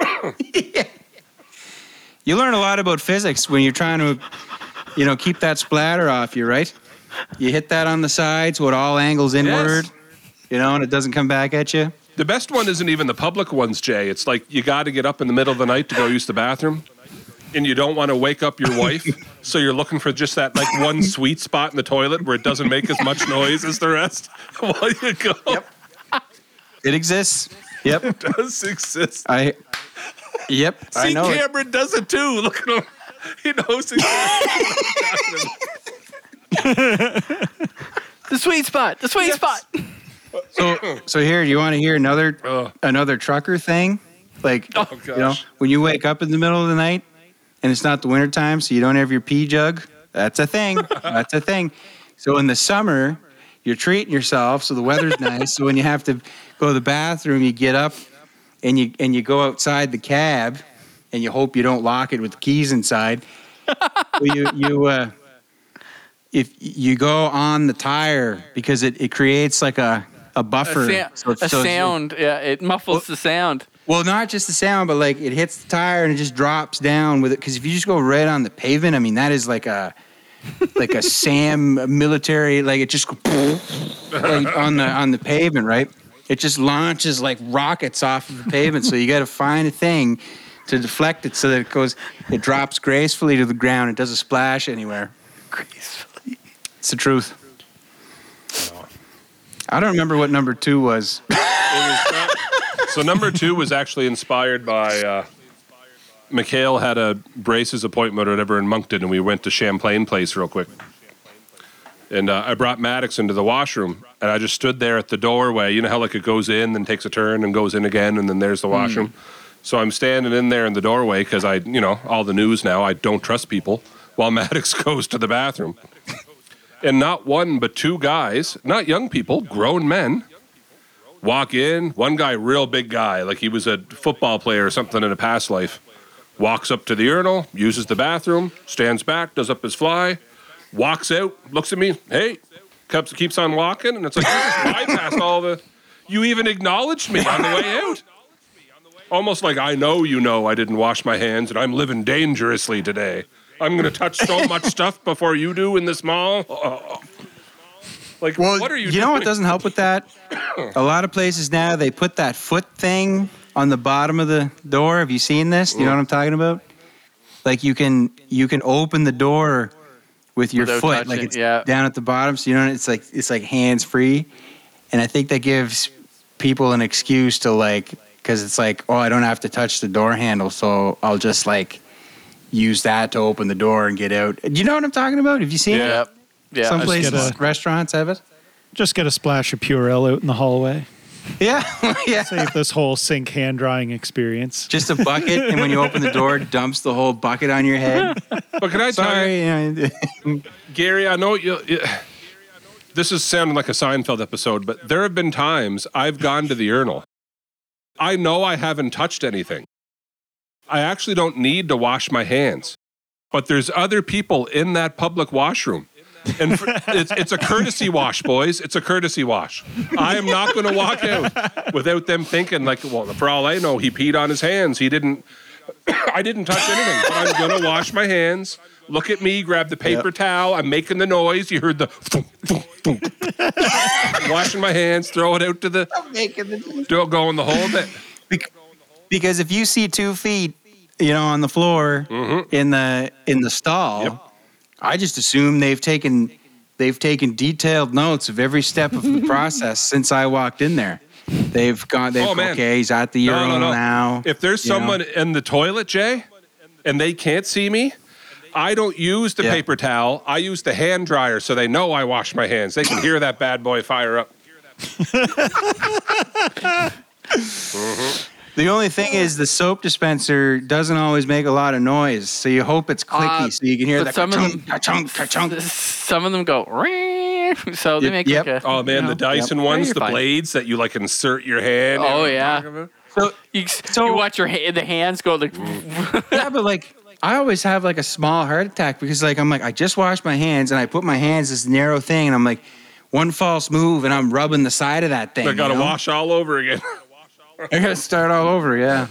up? You learn a lot about physics when you're trying to, you know, keep that splatter off you, right? You hit that on the sides, so it all angles inward, you know, and it doesn't come back at you. The best one isn't even the public ones, Jay. It's like you got to get up in the middle of the night to go use the bathroom, and you don't want to wake up your wife, <laughs> so you're looking for just that like one sweet spot in the toilet where it doesn't make as much noise as the rest <laughs> while you go. It exists. Yep. <laughs> It does exist. I. Yep. I See, know. it. Cameron does it too. Look at him. He knows exactly. The sweet spot. The sweet spot. So, so here, you want to hear another Ugh. another trucker thing? Like, Oh, you know, gosh. when you wake up in the middle of the night and it's not the winter time, so you don't have your pee jug. That's a thing. <laughs> That's a thing. So in the summer, you're treating yourself, so the weather's <laughs> nice. So when you have to go to the bathroom, you get up and you and you go outside the cab, and you hope you don't lock it with the keys inside. Well, you you uh, if you go on the tire because it, it creates like a a buffer. A, sa- So- a so- sound. Yeah, it muffles the sound. Well, not just the sound, but like it hits the tire and it just drops down with it. Because if you just go right on the pavement, I mean, that is like a like a <laughs> Sam military. Like it just like on the on the pavement, right? It just launches like rockets off of the pavement. So you got to find a thing to deflect it so that it goes, it drops gracefully to the ground. It doesn't splash anywhere. Gracefully. It's the truth. I don't remember what number two was. <laughs> So number two was actually inspired by uh, Mikhail had a braces appointment or whatever in Moncton, and we went to Champlain Place real quick. And uh, I brought Maddox into the washroom, and I just stood there at the doorway. You know how like it goes in, then takes a turn, and goes in again, and then there's the washroom. So I'm standing in there in the doorway because I, you know, all the news now. I don't trust people while <laughs> Maddox goes to the bathroom. And not one, but two guys, not young people, grown men, walk in. One guy, real big guy, like he was a football player or something in a past life, walks up to the urinal, uses the bathroom, stands back, does up his fly, walks out, looks at me, hey, keeps keeps on walking, and it's like you just all the. You even acknowledged me on the way out. Almost like I know you know I didn't wash my hands and I'm living dangerously today. I'm going to touch so <laughs> much stuff before you do in this mall. Oh. Like, Well, what are you? you know what doesn't help with that? <coughs> A lot of places now they put that foot thing on the bottom of the door. Have you seen this? Do you know what I'm talking about? Like you can you can open the door with your Without foot, touching like it's yeah. down at the bottom. So you know it's like it's like hands free, and I think that gives people an excuse to like because it's like oh I don't have to touch the door handle, so I'll just like use that to open the door and get out. Do you know what I'm talking about? Have you seen it? Yeah. Yep. Yeah. Some places, a- restaurants have it. Just get a splash of Purell out in the hallway. Yeah, <laughs> yeah. Save this whole sink hand drying experience. Just a bucket, and when you open the door, it dumps the whole bucket on your head. But can I tell you, Sorry. Gary, I know you. you this is sounding like a Seinfeld episode, but there have been times I've gone to the urinal. I know I haven't touched anything. I actually don't need to wash my hands, but there's other people in that public washroom. And for, <laughs> it's, it's a courtesy wash, boys. It's a courtesy wash. I am not going to walk out without them thinking, like, well, for all I know, he peed on his hands. He didn't, <coughs> I didn't touch anything, but I'm going to wash my hands. Look at me, grab the paper towel. I'm making the noise. You heard the thunk, thunk, thunk. <laughs> washing my hands, throw it out to the, I'm making the noise. going the whole bit. because if you see two feet, you know, on the floor mm-hmm. in the in the stall, Yep. I just assume they've taken they've taken detailed notes of every step of the <laughs> process since I walked in there. They've gone. They've Oh, man. okay. He's at the urinal no, no. now. If there's you know. someone in the toilet, Jay, and they can't see me, I don't use the Yeah. paper towel. I use the hand dryer so they know I wash my hands. They can hear that bad boy fire up. <laughs> Mm-hmm. The only thing is the soap dispenser doesn't always make a lot of noise, so you hope it's clicky Uh, so you can hear but that some of ka-chunk, them- ka-chunk, ka-chunk. Some of them go, "Ring," so they Yep, make yep. like a. Oh man, you the know, Dyson Yep. ones, You're the fine. blades that you like insert your hand. you know Oh, what I'm yeah. talking about? So You, So- you watch your ha- the hands go like. yeah, <laughs> but like I always have like a small heart attack because like I'm like I just washed my hands and I put my hands this narrow thing and I'm like one false move and I'm rubbing the side of that thing. They got to you know? wash all over again. <laughs> I gotta start all over. Yeah.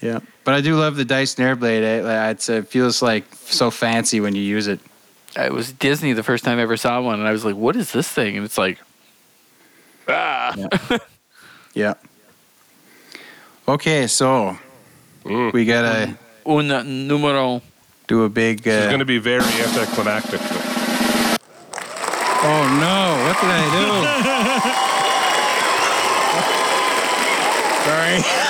Yeah, but I do love the Dyson Airblade. It, it's, it feels like so fancy when you use it. it was Disney the first time I ever saw one, and I was like, "What is this thing?" And it's like, ah, Yeah. <laughs> Okay, so Mm. we gotta un numero. do a big. It's Uh, going to be very anticlimactic. oh no! What did I do? <laughs> Sorry.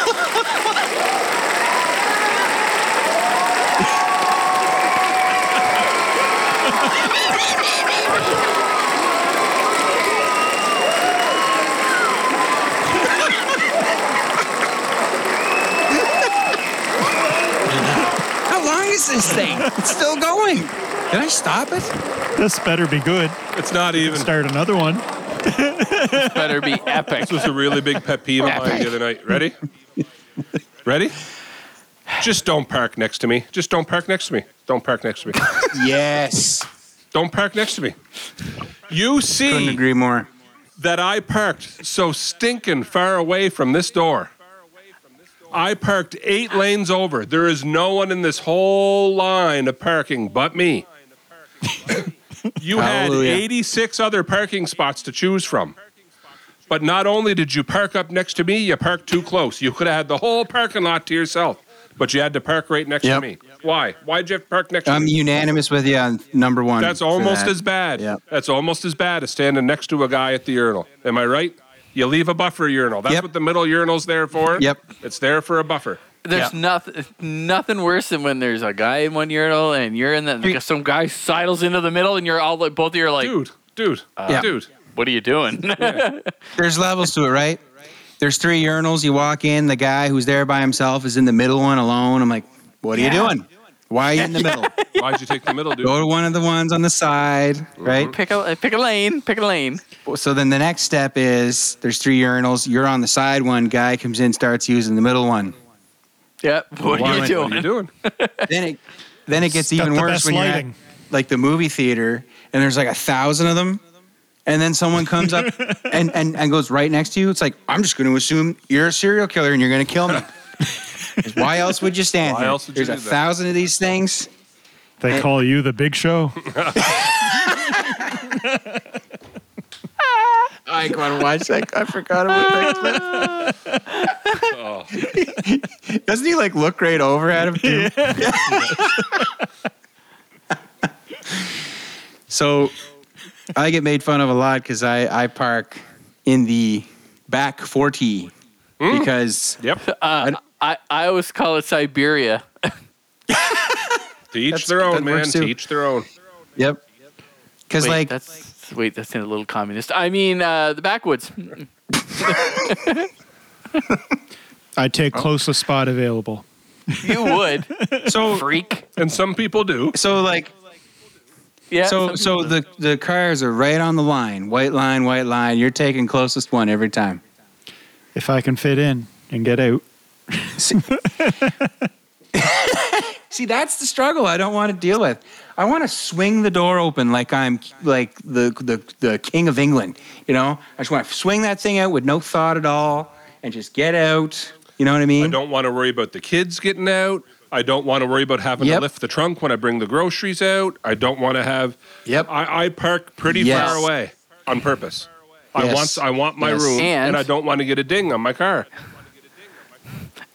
How long is this thing? It's still going. Did I stop it? This better be good. It's not even. Start another one. Better be epic. This was a really big pet peeve of mine the other night. Ready? Ready? Just don't park next to me. Just don't park next to me. Don't park next to me. Yes. Don't park next to me. You see Couldn't see agree more. that I parked so stinking far away from this door. I parked eight lanes over. There is no one in this whole line of parking but me. You had 86 other parking spots to choose from. But not only did you park up next to me, you parked too close. You could have had the whole parking lot to yourself, but you had to park right next Yep. to me. Why? Why did you have to park next to me? I'm me? unanimous with you on number one. That's for almost that. as bad. Yep. That's almost as bad as standing next to a guy at the urinal. Am I right? You leave a buffer urinal. That's Yep. what the middle urinal's there for. Yep. It's there for a buffer. There's nothing nothing worse than when there's a guy in one urinal and you're in the like, some guy sidles into the middle and you're all like both of you are like, Dude, dude, uh, Yeah. dude. what are you doing? <laughs> There's levels to it, right? There's three urinals. You walk in, the guy who's there by himself is in the middle one alone. I'm like, what are you doing? Why are you in the middle? <laughs> Why'd you take the middle, dude? Go to one of the ones on the side, uh-huh. right? pick a pick a lane, pick a lane. So then the next step is there's three urinals. You're on the side one. Guy comes in, starts using the middle one. Yep. <laughs> What Why- are you doing? What are doing? you doing? Then it then it gets Got even the worse best when you're at, like the movie theater and there's like a thousand of them, and then someone comes up <laughs> and, and, and goes right next to you, it's like, I'm just going to assume you're a serial killer and you're going to kill me. <laughs> Why else would you stand Why here? else would you there's a that? thousand of these things. They call you the big show. I want to watch that. I forgot about that clip. <laughs> Doesn't he like look right over at him too? <laughs> so I get made fun of a lot because I, I park in the back 40 because Yep. Uh, I, I always call it Siberia. <laughs> To each their own, that man. works To too. each their own. yep because like that's wait, that's in a little communist. I mean, uh, the backwoods. <laughs> I take oh. closest spot available. You would, <laughs> so freak. And some people do. so like Yeah. so so people do. the the cars are right on the line white line white line you're taking closest one every time If I can fit in and get out. See, <laughs> See, that's the struggle I don't want to deal with. I want to swing the door open like I'm like the, the the king of England. You know, I just want to swing that thing out with no thought at all and just get out. You know what I mean? I don't want to worry about the kids getting out. I don't want to worry about having Yep. to lift the trunk when I bring the groceries out. I don't want to have. Yep. I, I park pretty Yes. far away on purpose. I Yes. want I want my Yes. room, And- and I don't want to get a ding on my car.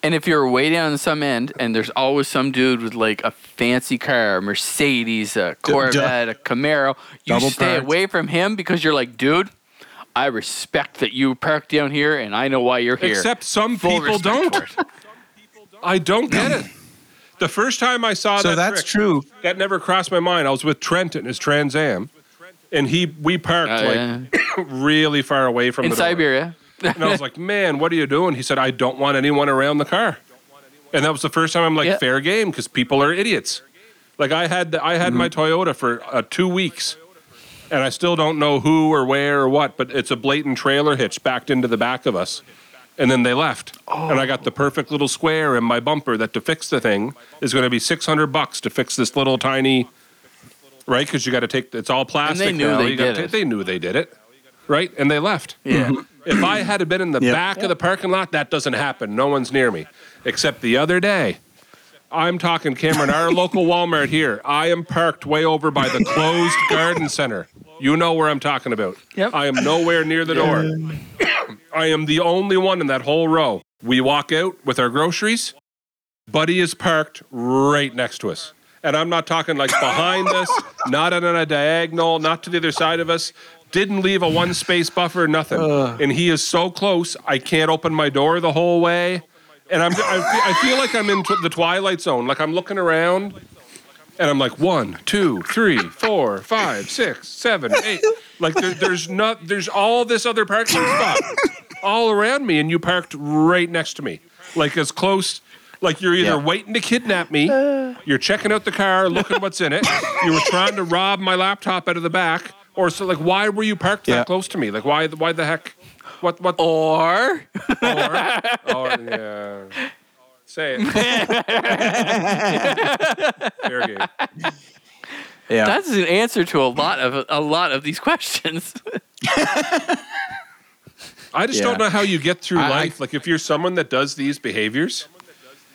And if you're way down some end, and there's always some dude with like a fancy car, a Mercedes, a Corvette, a Camaro, you Double stay parked. away from him because you're like, dude, I respect that you parked down here, and I know why you're here. Except some Full people don't. I don't get it. The first time I saw so that, that's trick, true. That never crossed my mind. I was with Trent in his Trans Am, and he we parked Oh, like yeah. <coughs> really far away from In the door. Siberia. And I was like, "Man, what are you doing?" He said, "I don't want anyone around the car." And that was the first time I'm like, Yeah. "Fair game," because people are idiots. Like I had the, I had my Toyota for uh, two weeks, and I still don't know who or where or what, but it's a blatant trailer hitch backed into the back of us. And then they left, and I got the perfect little square in my bumper that to fix the thing is going to be six hundred bucks to fix this little tiny, right? Because you got to take it's all plastic. knew now. they did ta- it. They knew they did it, right? And they left. Yeah. Mm-hmm. If I had been in the Yep. back of the parking lot, that doesn't happen. No one's near me. Except the other day, I'm talking Cameron, our <laughs> local Walmart here. I am parked way over by the closed garden center. You know where I'm talking about. Yep. I am nowhere near the door. I am the only one in that whole row. We walk out with our groceries. Buddy is parked right next to us. And I'm not talking like behind us, not on a diagonal, not to the other side of us. Didn't leave a one space buffer, nothing. and he is so close, I can't open my door the whole way. And I'm, I, feel, I feel like I'm in tw- the twilight zone. Like I'm looking around and I'm like one, two, three, four, five, six, seven, eight. Like there, there's not, there's all this other parking spot all around me, and you parked right next to me, like as close. Like you're either Yeah. waiting to kidnap me, you're checking out the car, looking what's in it. You were trying to rob my laptop out of the back, or so. Like, why were you parked Yeah. that close to me? Like, why? Why the heck? What? What? Or Or, or yeah. Say it. <laughs> Fair game. Yeah. that's an answer to a lot of a lot of these questions. <laughs> I just Yeah. don't know how you get through I- I- life. like if you're someone that does these behaviors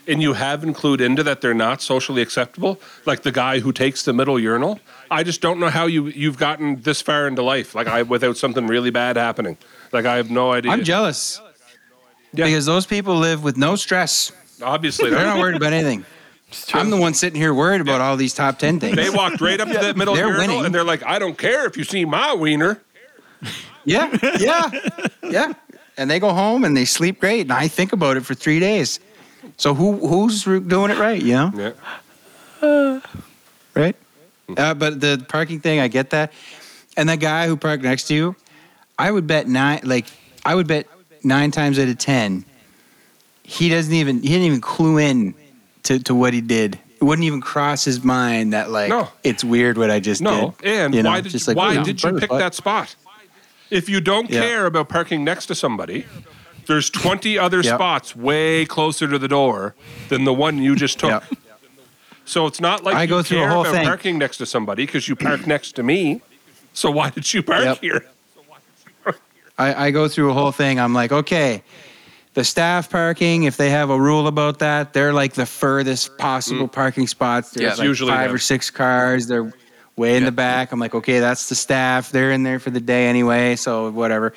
and you have include into that they're not socially acceptable, like the guy who takes the middle urinal, I just don't know how you you've gotten this far into life. Like I without something really bad happening. Like I have no idea. I'm jealous Yeah. because those people live with no stress. Obviously, They're they're not worried about anything. <laughs> I'm the one sitting here worried about all these top 10 things. they walked right up to that middle <laughs> They're urinal winning. and they're like, I don't care if you see my wiener. Yeah, yeah, yeah. And they go home and they sleep great. And I think about it for three days. So who who's doing it right? You know, Yeah. right? Uh, but the parking thing, I get that. And that guy who parked next to you, I would bet nine. Like I would bet nine times out of ten, he doesn't even he didn't even clue in to, to what he did. It wouldn't even cross his mind that like No. it's weird what I just did. No, did. and You know, why did just you, like, why oh, did you pick that spot? If you don't Yeah. care about parking next to somebody, there's 20 other Yep. spots way closer to the door than the one you just took. Yep. So it's not like I you go through a care whole about thing. parking next to somebody because you park next to me. So why did you park Yep. here? I, I go through a whole thing. I'm like, okay, the staff parking, if they have a rule about that, they're like the furthest possible parking spots. There's Yeah. like Mm. Usually five them. or six cars. They're way in the back. I'm like, okay, that's the staff. They're in there for the day anyway, so whatever.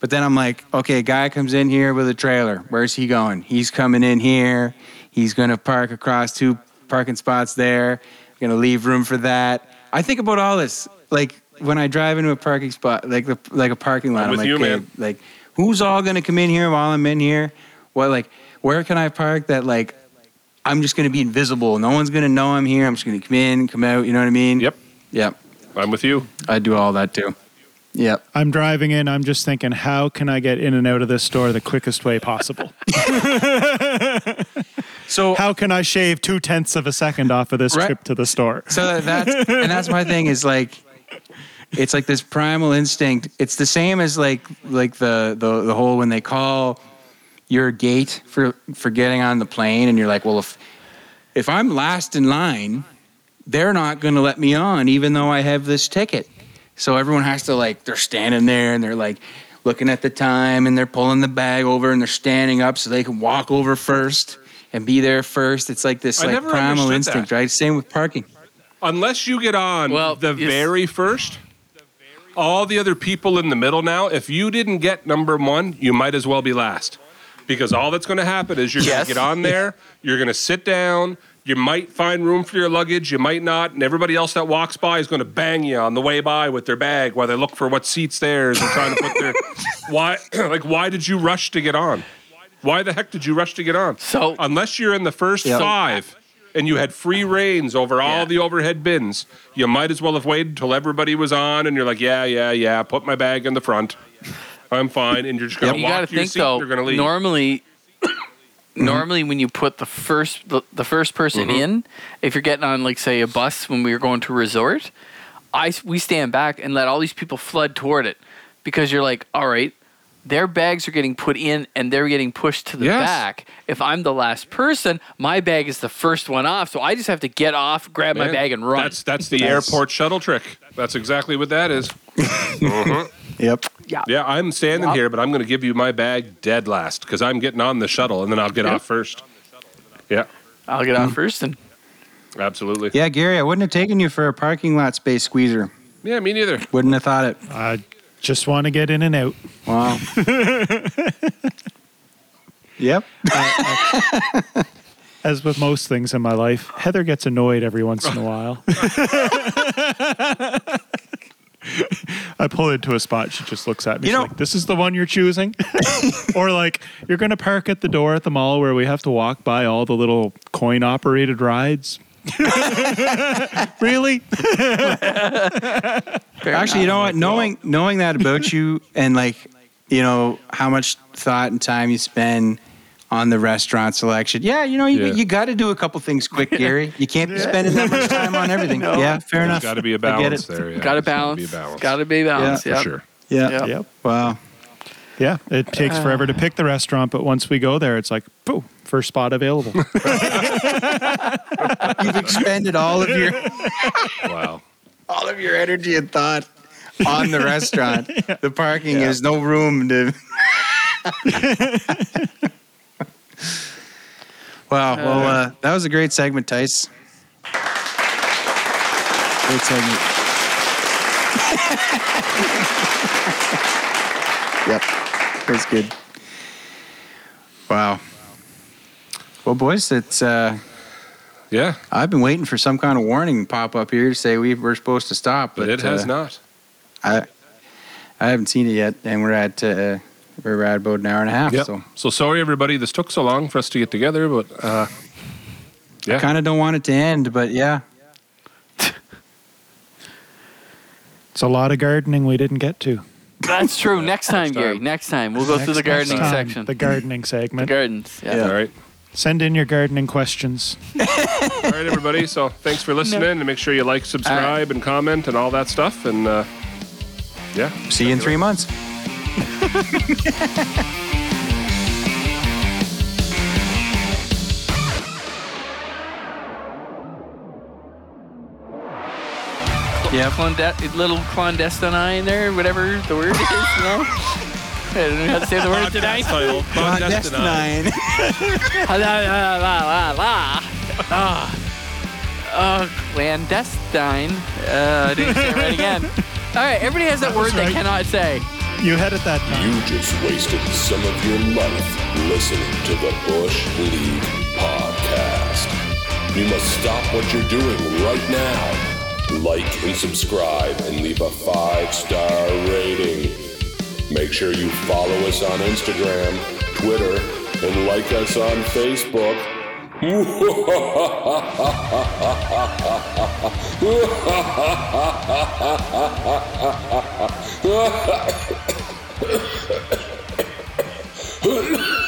But then I'm like, okay, a guy comes in here with a trailer. Where's he going? He's coming in here. He's gonna park across two parking spots there. Gonna leave room for that. I think about all this. Like when I drive into a parking spot, like the like a parking lot. I'm I'm, with like, you, okay, man. like who's all gonna come in here while I'm in here? What like where can I park that like I'm just gonna be invisible. No one's gonna know I'm here. I'm just gonna come in, come out. You know what I mean? Yep. Yep. I'm with you. I do all that too. Yep. I'm driving in. I'm just thinking, how can I get in and out of this store the quickest way possible? <laughs> So How can I shave two tenths of a second off of this Right. trip to the store? So that's and that's my thing is like it's like this primal instinct. It's the same as like like the the, the whole when they call your gate for for getting on the plane and you're like, well if if I'm last in line, they're not going to let me on even though I have this ticket. So everyone has to like they're standing there and they're like looking at the time and they're pulling the bag over and they're standing up so they can walk over first and be there first. It's like this I like primal instinct, that. right? Same with parking. Unless you get on Well, the very first, all the other people in the middle now, if you didn't get number one, you might as well be last. Because all that's going to happen is you're Yes. going to get on there, you're going to sit down, you might find room for your luggage, you might not, and everybody else that walks by is going to bang you on the way by with their bag while they look for what seats theirs and trying to put their. <laughs> why? <clears throat> Like, why did you rush to get on? Why the heck did you rush to get on? So- unless you're in the first five and you had free reigns over all Yeah. the overhead bins, you might as well have waited until everybody was on and you're like, yeah, yeah, yeah, put my bag in the front. I'm fine. And you're just going to you walk got to your think seat. though. you're going to leave. Normally, <coughs> normally when you put the first the, the first person Mm-hmm. in, if you're getting on like say a bus when we were going to a resort, I we stand back and let all these people flood toward it because you're like, all right. Their bags are getting put in and they're getting pushed to the Yes. back. If I'm the last person, my bag is the first one off. So I just have to get off, grab my bag, and run. That's that's the Nice. airport shuttle trick. That's exactly what that is. Mhm. <laughs> Yep. yeah. Yeah, I'm standing Yep. here, but I'm going to give you my bag dead last because I'm getting on the shuttle and then I'll get off first. Yeah, I'll get Mm. off first and absolutely. Yeah, Gary, I wouldn't have taken you for a parking lot space squeezer. Yeah, me neither. Wouldn't have thought it. I just want to get in and out. Wow. <laughs> yep. As with most things in my life, Heather gets annoyed every once in a while. <laughs> I pull into a spot, she just looks at me. You know- like, "This is the one you're choosing," <laughs> or like, "You're going to park at the door at the mall where we have to walk by all the little coin-operated rides." really? Fair Actually, you know what? Knowing knowing that about you <laughs> and like, you know, how much thought and time you spend on the restaurant selection. Yeah, you know, you, Yeah. you got to do a couple things quick, Gary. You can't be spending that much time on <laughs> everything. Yeah, fair There's enough. got to be a I get balance it. there. Yeah. Got to There's gotta. Be a balance. Got to be balance. for sure. Yeah. Yeah. Yep. Wow. Yeah. It takes uh. forever to pick the restaurant, but once we go there, it's like, "Boom, first spot available." <laughs> You've expended all of your Wow. All of your energy and thought on the <laughs> restaurant. The parking is no room to. <laughs> wow. Well, uh, that was a great segment, Tice. Great segment. <laughs> yep. That's good. Wow. Well, boys, it's. Uh, Yeah, I've been waiting for some kind of warning to pop up here to say we were supposed to stop, but it has uh, not. I I haven't seen it yet, and we're at uh, we're at about an hour and a half. Yep. So So sorry, everybody. This took so long for us to get together, but uh, yeah, kind of don't want it to end, but yeah, it's a lot of gardening we didn't get to. That's true. Next time, Gary. time. Next time. We'll go through the gardening time, section. The gardening The segment. gardens. Yeah. Yeah. All right. Send in your gardening questions. <laughs> all right, everybody. So thanks for listening, and make sure you like, subscribe, and comment, and all that stuff. And uh, yeah, See you in three months. Yeah, little clandestine eye in there, whatever the word is, you know? <laughs> I don't know how to say the word tonight. Title, Clandestine. Clandestine. La, la, la, la, la. Ah. Oh, clandestine. Uh, I didn't say it right again. <laughs> All right, everybody has that, That word was they right. cannot say. You had it that time. You just wasted some of your life listening to the Bush League podcast. You must stop what you're doing right now. Like and subscribe and leave a five star rating. Make sure you follow us on Instagram, Twitter, and like us on Facebook. <laughs>